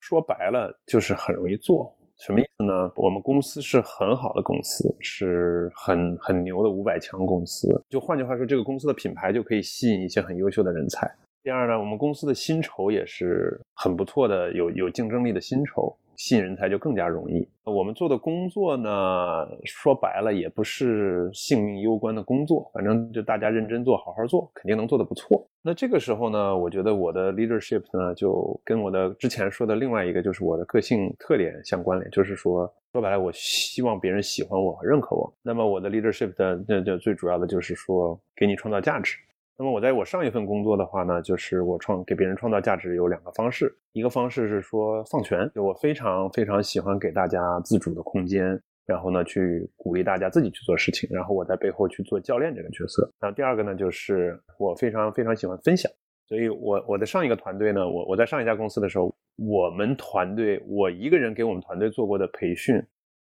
说白了就是很容易做。什么意思呢？我们公司是很好的公司，是很很牛的五百强公司。就换句话说，这个公司的品牌就可以吸引一些很优秀的人才。第二呢，我们公司的薪酬也是很不错的，有有竞争力的薪酬。吸引人才就更加容易。我们做的工作呢，说白了也不是性命攸关的工作，反正就大家认真做好好做，肯定能做得不错。那这个时候呢，我觉得我的 leadership 呢，就跟我的之前说的另外一个就是我的个性特点相关联，就是说说白了，我希望别人喜欢我认可我。那么我的 leadership 的那就最主要的就是说给你创造价值。那么我在我上一份工作的话呢，就是我创给别人创造价值有两个方式，一个方式是说放权，就我非常非常喜欢给大家自主的空间，然后呢去鼓励大家自己去做事情，然后我在背后去做教练这个角色。然后第二个呢，就是我非常非常喜欢分享，所以我我的上一个团队呢，我我在上一家公司的时候，我们团队我一个人给我们团队做过的培训，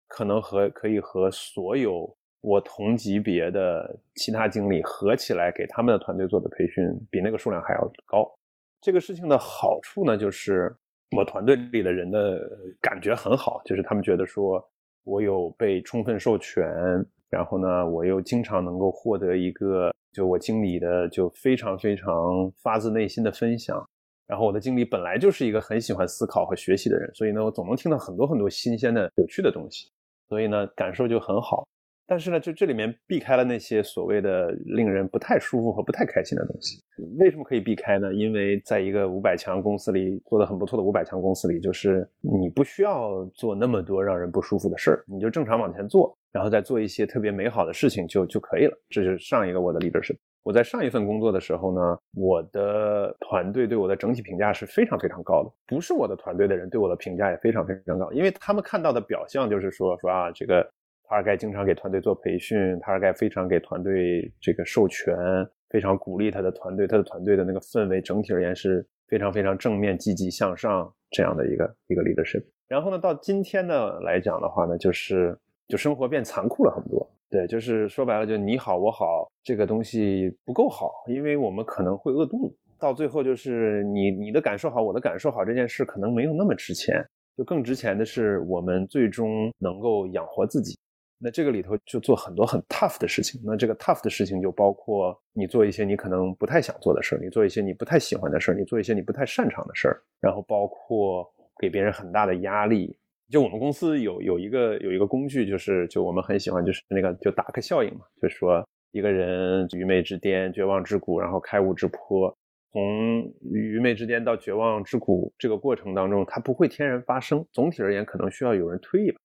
可能和可以和所有。我同级别的其他经理合起来给他们的团队做的培训，比那个数量还要高。这个事情的好处呢，就是我团队里的人的感觉很好，就是他们觉得说我有被充分授权，然后呢，我又经常能够获得一个就我经理的就非常非常发自内心的分享。然后我的经理本来就是一个很喜欢思考和学习的人，所以呢，我总能听到很多很多新鲜的、有趣的东西，所以呢，感受就很好。但是呢，就这里面避开了那些所谓的令人不太舒服和不太开心的东西。为什么可以避开呢？因为在一个五百强公司里做的很不错的五百强公司里，就是你不需要做那么多让人不舒服的事儿，你就正常往前做，然后再做一些特别美好的事情就就可以了。这是上一个我的 leadership。我在上一份工作的时候呢，我的团队对我的整体评价是非常非常高的。不是我的团队的人对我的评价也非常非常高，因为他们看到的表象就是说说啊这个。塔尔盖经常给团队做培训，塔尔盖非常给团队这个授权，非常鼓励他的团队，他的团队的那个氛围整体而言是非常非常正面、积极向上这样的一个一个 leadership。然后呢，到今天呢来讲的话呢，就是就生活变残酷了很多。对，就是说白了，就你好我好这个东西不够好，因为我们可能会饿肚子。到最后就是你你的感受好，我的感受好这件事可能没有那么值钱，就更值钱的是我们最终能够养活自己。那这个里头就做很多很 tough 的事情。那这个 tough 的事情就包括你做一些你可能不太想做的事儿，你做一些你不太喜欢的事儿，你做一些你不太擅长的事儿，然后包括给别人很大的压力。就我们公司有有一个有一个工具，就是就我们很喜欢，就是那个就达克效应嘛，就是说一个人愚昧之巅，绝望之谷，然后开悟之坡。从愚昧之巅到绝望之谷这个过程当中，它不会天然发生。总体而言，可能需要有人推一把。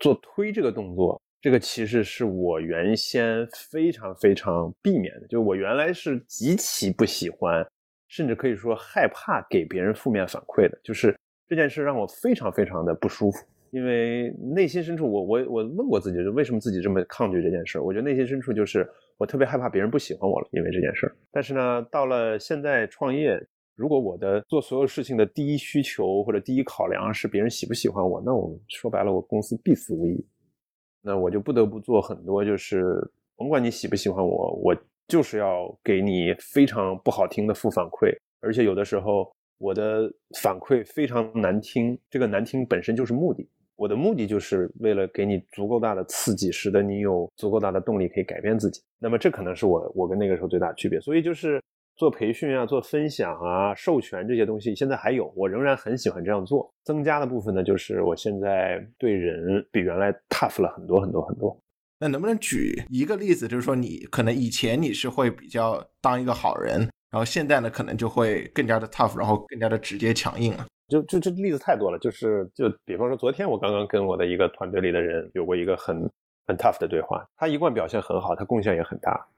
做推这个动作，这个其实是我原先非常非常避免的。就我原来是极其不喜欢，甚至可以说害怕给别人负面反馈的，就是。这件事让我非常非常的不舒服，因为内心深处，我我我问过自己，就为什么自己这么抗拒这件事？我觉得内心深处就是我特别害怕别人不喜欢我了，因为这件事。但是呢，到了现在创业，如果我的做所有事情的第一需求或者第一考量是别人喜不喜欢我，那我说白了，我公司必死无疑。那我就不得不做很多，就是甭管你喜不喜欢我，我就是要给你非常不好听的负反馈，而且有的时候。我的反馈非常难听，这个难听本身就是目的。我的目的就是为了给你足够大的刺激，使得你有足够大的动力可以改变自己。那么这可能是我我跟那个时候最大的区别。所以就是做培训啊，做分享啊，授权这些东西，现在还有，我仍然很喜欢这样做。增加的部分呢，就是我现在对人比原来 tough 了很多很多很多。那能不能举一个例子，就是说你可能以前你是会比较当一个好人。然后现在呢，可能就会更加的 tough，然后更加的直接强硬了。就就这例子太多了，就是就比方说，昨天我刚刚跟我的一个团队里的人有过一个很很 tough 的对话。他一贯表现很好，他贡献也很大，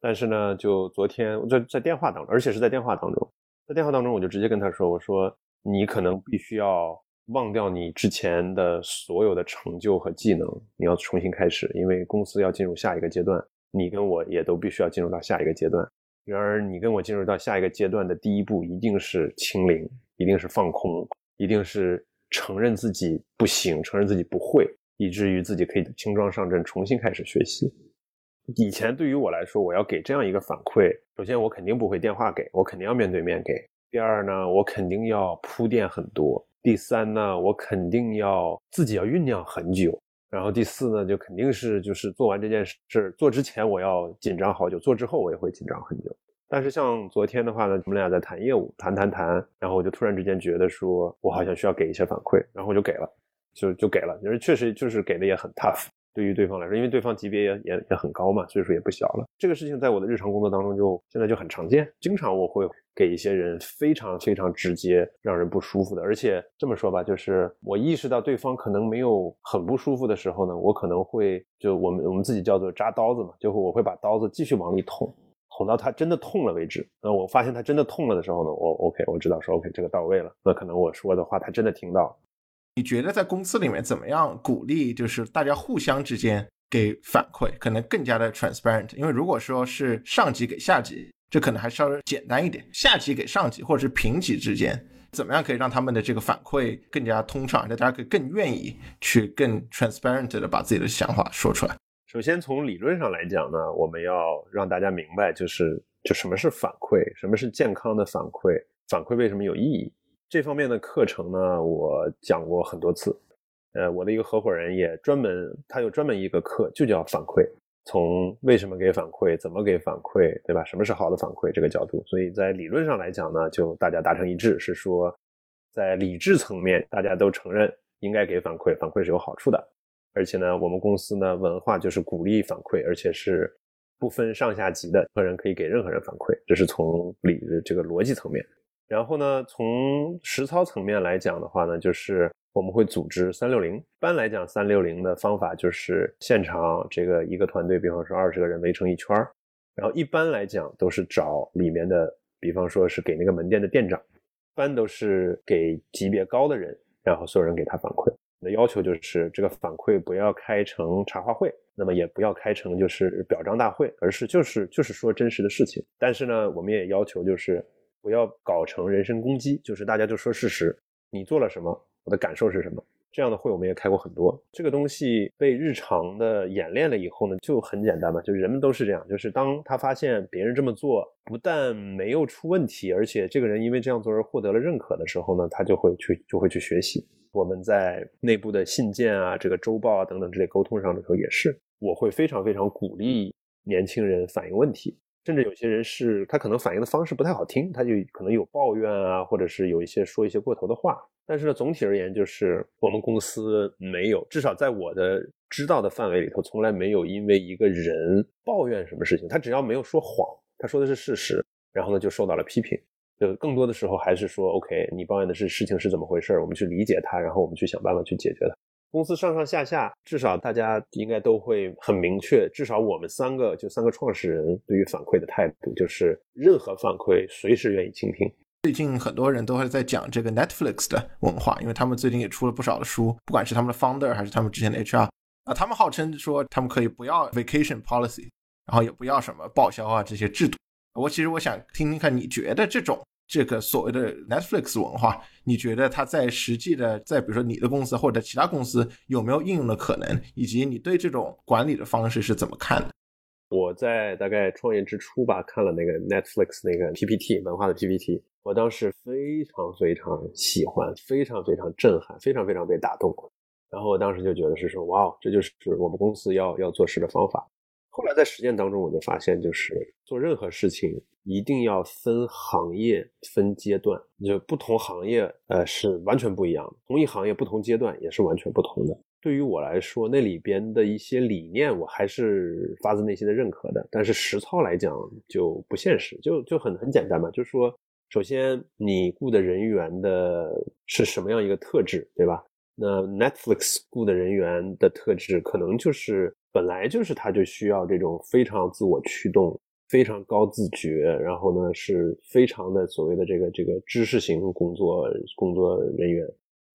但是呢，就昨天在在电话当中，而且是在电话当中，在电话当中，我就直接跟他说：“我说你可能必须要忘掉你之前的所有的成就和技能，你要重新开始，因为公司要进入下一个阶段，你跟我也都必须要进入到下一个阶段。”然而，你跟我进入到下一个阶段的第一步，一定是清零，一定是放空，一定是承认自己不行，承认自己不会，以至于自己可以轻装上阵，重新开始学习。以前对于我来说，我要给这样一个反馈，首先我肯定不会电话给，我肯定要面对面给。第二呢，我肯定要铺垫很多。第三呢，我肯定要自己要酝酿很久。然后第四呢，就肯定是就是做完这件事做之前我要紧张好久，做之后我也会紧张很久。但是像昨天的话呢，我们俩在谈业务，谈谈谈，然后我就突然之间觉得说，我好像需要给一些反馈，然后我就给了，就就给了，就是确实就是给的也很 tough。对于对方来说，因为对方级别也也也很高嘛，岁数也不小了。这个事情在我的日常工作当中就现在就很常见，经常我会给一些人非常非常直接、让人不舒服的。而且这么说吧，就是我意识到对方可能没有很不舒服的时候呢，我可能会就我们我们自己叫做扎刀子嘛，就会我会把刀子继续往里捅，捅到他真的痛了为止。那我发现他真的痛了的时候呢，我 OK，我知道说 OK 这个到位了，那可能我说的话他真的听到。你觉得在公司里面怎么样鼓励，就是大家互相之间给反馈，可能更加的 transparent？因为如果说是上级给下级，这可能还稍微简单一点；下级给上级，或者是平级之间，怎么样可以让他们的这个反馈更加通畅，让大家可以更愿意去更 transparent 的把自己的想法说出来？首先从理论上来讲呢，我们要让大家明白，就是就什么是反馈，什么是健康的反馈，反馈为什么有意义。这方面的课程呢，我讲过很多次。呃，我的一个合伙人也专门，他有专门一个课，就叫反馈，从为什么给反馈，怎么给反馈，对吧？什么是好的反馈这个角度。所以在理论上来讲呢，就大家达成一致，是说在理智层面，大家都承认应该给反馈，反馈是有好处的。而且呢，我们公司呢文化就是鼓励反馈，而且是不分上下级的，任何人可以给任何人反馈，这是从理这个逻辑层面。然后呢，从实操层面来讲的话呢，就是我们会组织三六零。一般来讲，三六零的方法就是现场这个一个团队，比方说二十个人围成一圈儿，然后一般来讲都是找里面的，比方说是给那个门店的店长，一般都是给级别高的人，然后所有人给他反馈。那要求就是这个反馈不要开成茶话会，那么也不要开成就是表彰大会，而是就是就是说真实的事情。但是呢，我们也要求就是不要搞成人身攻击，就是大家就说事实，你做了什么，我的感受是什么。这样的会我们也开过很多。这个东西被日常的演练了以后呢，就很简单嘛，就人们都是这样，就是当他发现别人这么做不但没有出问题，而且这个人因为这样做而获得了认可的时候呢，他就会去就会去学习。我们在内部的信件啊、这个周报啊等等之类沟通上的时候也是，我会非常非常鼓励年轻人反映问题，甚至有些人是他可能反映的方式不太好听，他就可能有抱怨啊，或者是有一些说一些过头的话。但是呢，总体而言，就是我们公司没有，至少在我的知道的范围里头，从来没有因为一个人抱怨什么事情，他只要没有说谎，他说的是事实，然后呢就受到了批评。就更多的时候还是说，OK，你抱怨的是事情是怎么回事，我们去理解它，然后我们去想办法去解决它。公司上上下下，至少大家应该都会很明确，至少我们三个就三个创始人对于反馈的态度，就是任何反馈随时愿意倾听。最近很多人都会在讲这个 Netflix 的文化，因为他们最近也出了不少的书，不管是他们的 founder 还是他们之前的 HR 啊，他们号称说他们可以不要 vacation policy，然后也不要什么报销啊这些制度。我其实我想听听看，你觉得这种这个所谓的 Netflix 文化，你觉得它在实际的在比如说你的公司或者其他公司有没有应用的可能，以及你对这种管理的方式是怎么看的？我在大概创业之初吧，看了那个 Netflix 那个 PPT 文化的 PPT。我当时非常非常喜欢，非常非常震撼，非常非常被打动。然后我当时就觉得是说，哇，这就是我们公司要要做事的方法。后来在实践当中，我就发现，就是做任何事情一定要分行业、分阶段，就不同行业呃是完全不一样的，同一行业不同阶段也是完全不同的。对于我来说，那里边的一些理念，我还是发自内心的认可的。但是实操来讲就不现实，就就很很简单嘛，就是说。首先，你雇的人员的是什么样一个特质，对吧？那 Netflix 雇的人员的特质，可能就是本来就是他就需要这种非常自我驱动、非常高自觉，然后呢是非常的所谓的这个这个知识型工作工作人员。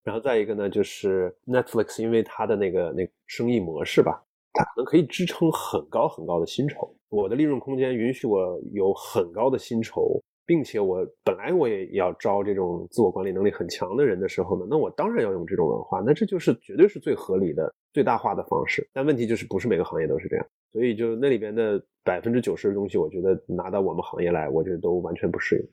然后再一个呢，就是 Netflix 因为它的那个那生意模式吧，它可能可以支撑很高很高的薪酬。我的利润空间允许我有很高的薪酬。并且我本来我也要招这种自我管理能力很强的人的时候呢，那我当然要用这种文化，那这就是绝对是最合理的、最大化的方式。但问题就是不是每个行业都是这样，所以就那里边的百分之九十的东西，我觉得拿到我们行业来，我觉得都完全不适应。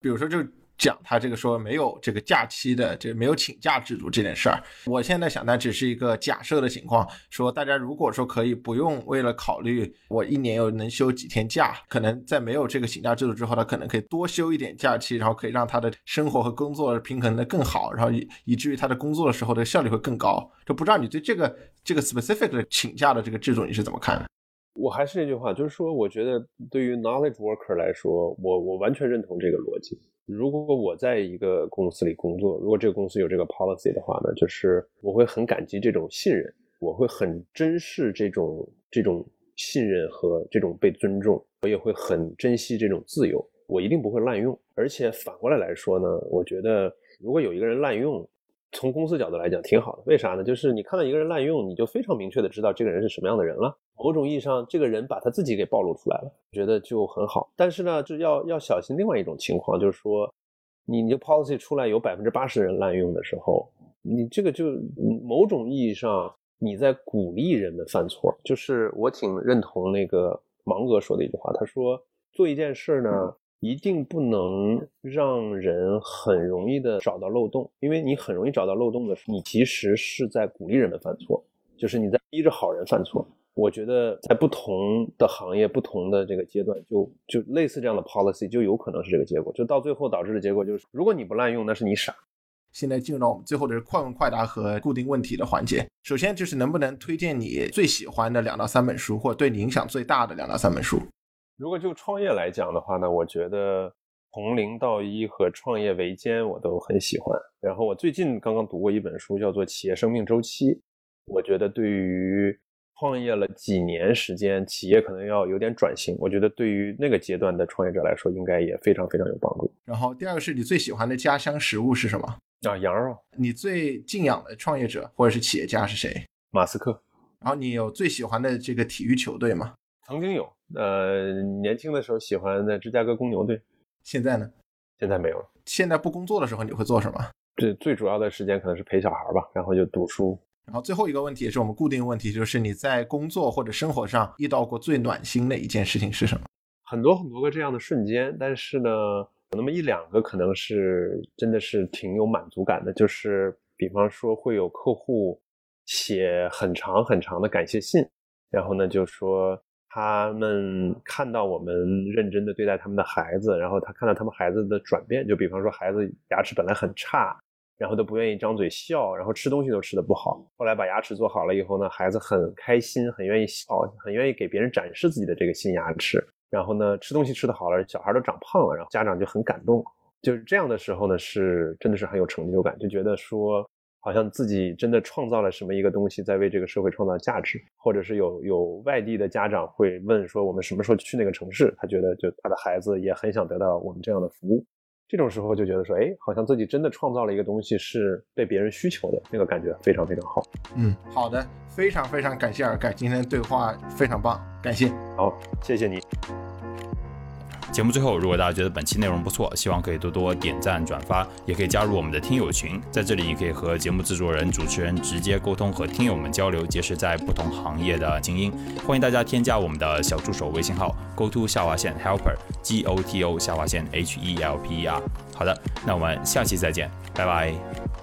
比如说就。讲他这个说没有这个假期的，这没有请假制度这件事儿，我现在想，那只是一个假设的情况。说大家如果说可以不用为了考虑我一年又能休几天假，可能在没有这个请假制度之后，他可能可以多休一点假期，然后可以让他的生活和工作平衡的更好，然后以以至于他的工作的时候的效率会更高。就不知道你对这个这个 specific 的请假的这个制度你是怎么看的？我还是那句话，就是说，我觉得对于 knowledge worker 来说，我我完全认同这个逻辑。如果我在一个公司里工作，如果这个公司有这个 policy 的话呢，就是我会很感激这种信任，我会很珍视这种这种信任和这种被尊重，我也会很珍惜这种自由，我一定不会滥用。而且反过来来说呢，我觉得如果有一个人滥用，从公司角度来讲挺好的。为啥呢？就是你看到一个人滥用，你就非常明确的知道这个人是什么样的人了。某种意义上，这个人把他自己给暴露出来了，觉得就很好。但是呢，就要要小心另外一种情况，就是说，你你就 policy 出来有百分之八十人滥用的时候，你这个就某种意义上你在鼓励人们犯错。就是我挺认同那个芒格说的一句话，他说做一件事呢，一定不能让人很容易的找到漏洞，因为你很容易找到漏洞的时候，你其实是在鼓励人们犯错，就是你在逼着好人犯错。我觉得在不同的行业、不同的这个阶段，就就类似这样的 policy，就有可能是这个结果。就到最后导致的结果就是，如果你不滥用，那是你傻。现在进入到我们最后的快问快答和固定问题的环节。首先就是能不能推荐你最喜欢的两到三本书，或对你影响最大的两到三本书？如果就创业来讲的话呢，我觉得《从零到一》和《创业维艰》我都很喜欢。然后我最近刚刚读过一本书，叫做《企业生命周期》，我觉得对于创业了几年时间，企业可能要有点转型。我觉得对于那个阶段的创业者来说，应该也非常非常有帮助。然后第二个是你最喜欢的家乡食物是什么？啊，羊肉。你最敬仰的创业者或者是企业家是谁？马斯克。然后你有最喜欢的这个体育球队吗？曾经有，呃，年轻的时候喜欢的芝加哥公牛队，现在呢？现在没有了。现在不工作的时候你会做什么？最最主要的时间可能是陪小孩吧，然后就读书。然后最后一个问题也是我们固定问题，就是你在工作或者生活上遇到过最暖心的一件事情是什么？很多很多个这样的瞬间，但是呢，有那么一两个可能是真的是挺有满足感的，就是比方说会有客户写很长很长的感谢信，然后呢就说他们看到我们认真的对待他们的孩子，然后他看到他们孩子的转变，就比方说孩子牙齿本来很差，然后都不愿意张嘴笑，然后吃东西都吃的不好，后来把牙齿做好了以后呢，孩子很开心，很愿意笑，很愿意给别人展示自己的这个新牙齿。然后呢，吃东西吃的好了，小孩都长胖了，然后家长就很感动。就是这样的时候呢，是真的是很有成就感，就觉得说好像自己真的创造了什么一个东西，在为这个社会创造价值。或者是有有外地的家长会问说，我们什么时候去那个城市？他觉得就他的孩子也很想得到我们这样的服务。这种时候就觉得说，哎，好像自己真的创造了一个东西，是被别人需求的，那个感觉非常非常好。嗯，好的，非常非常感谢尔盖，今天的对话非常棒，感谢。好，谢谢你。节目最后，如果大家觉得本期内容不错，希望可以多多点赞转发，也可以加入我们的听友群，在这里你可以和节目制作人、主持人直接沟通，和听友们交流，结识在不同行业的精英。欢迎大家添加我们的小助手微信号 go to 下划线 helper g o t o 下划线 h e l p e r。好的，那我们下期再见，拜拜。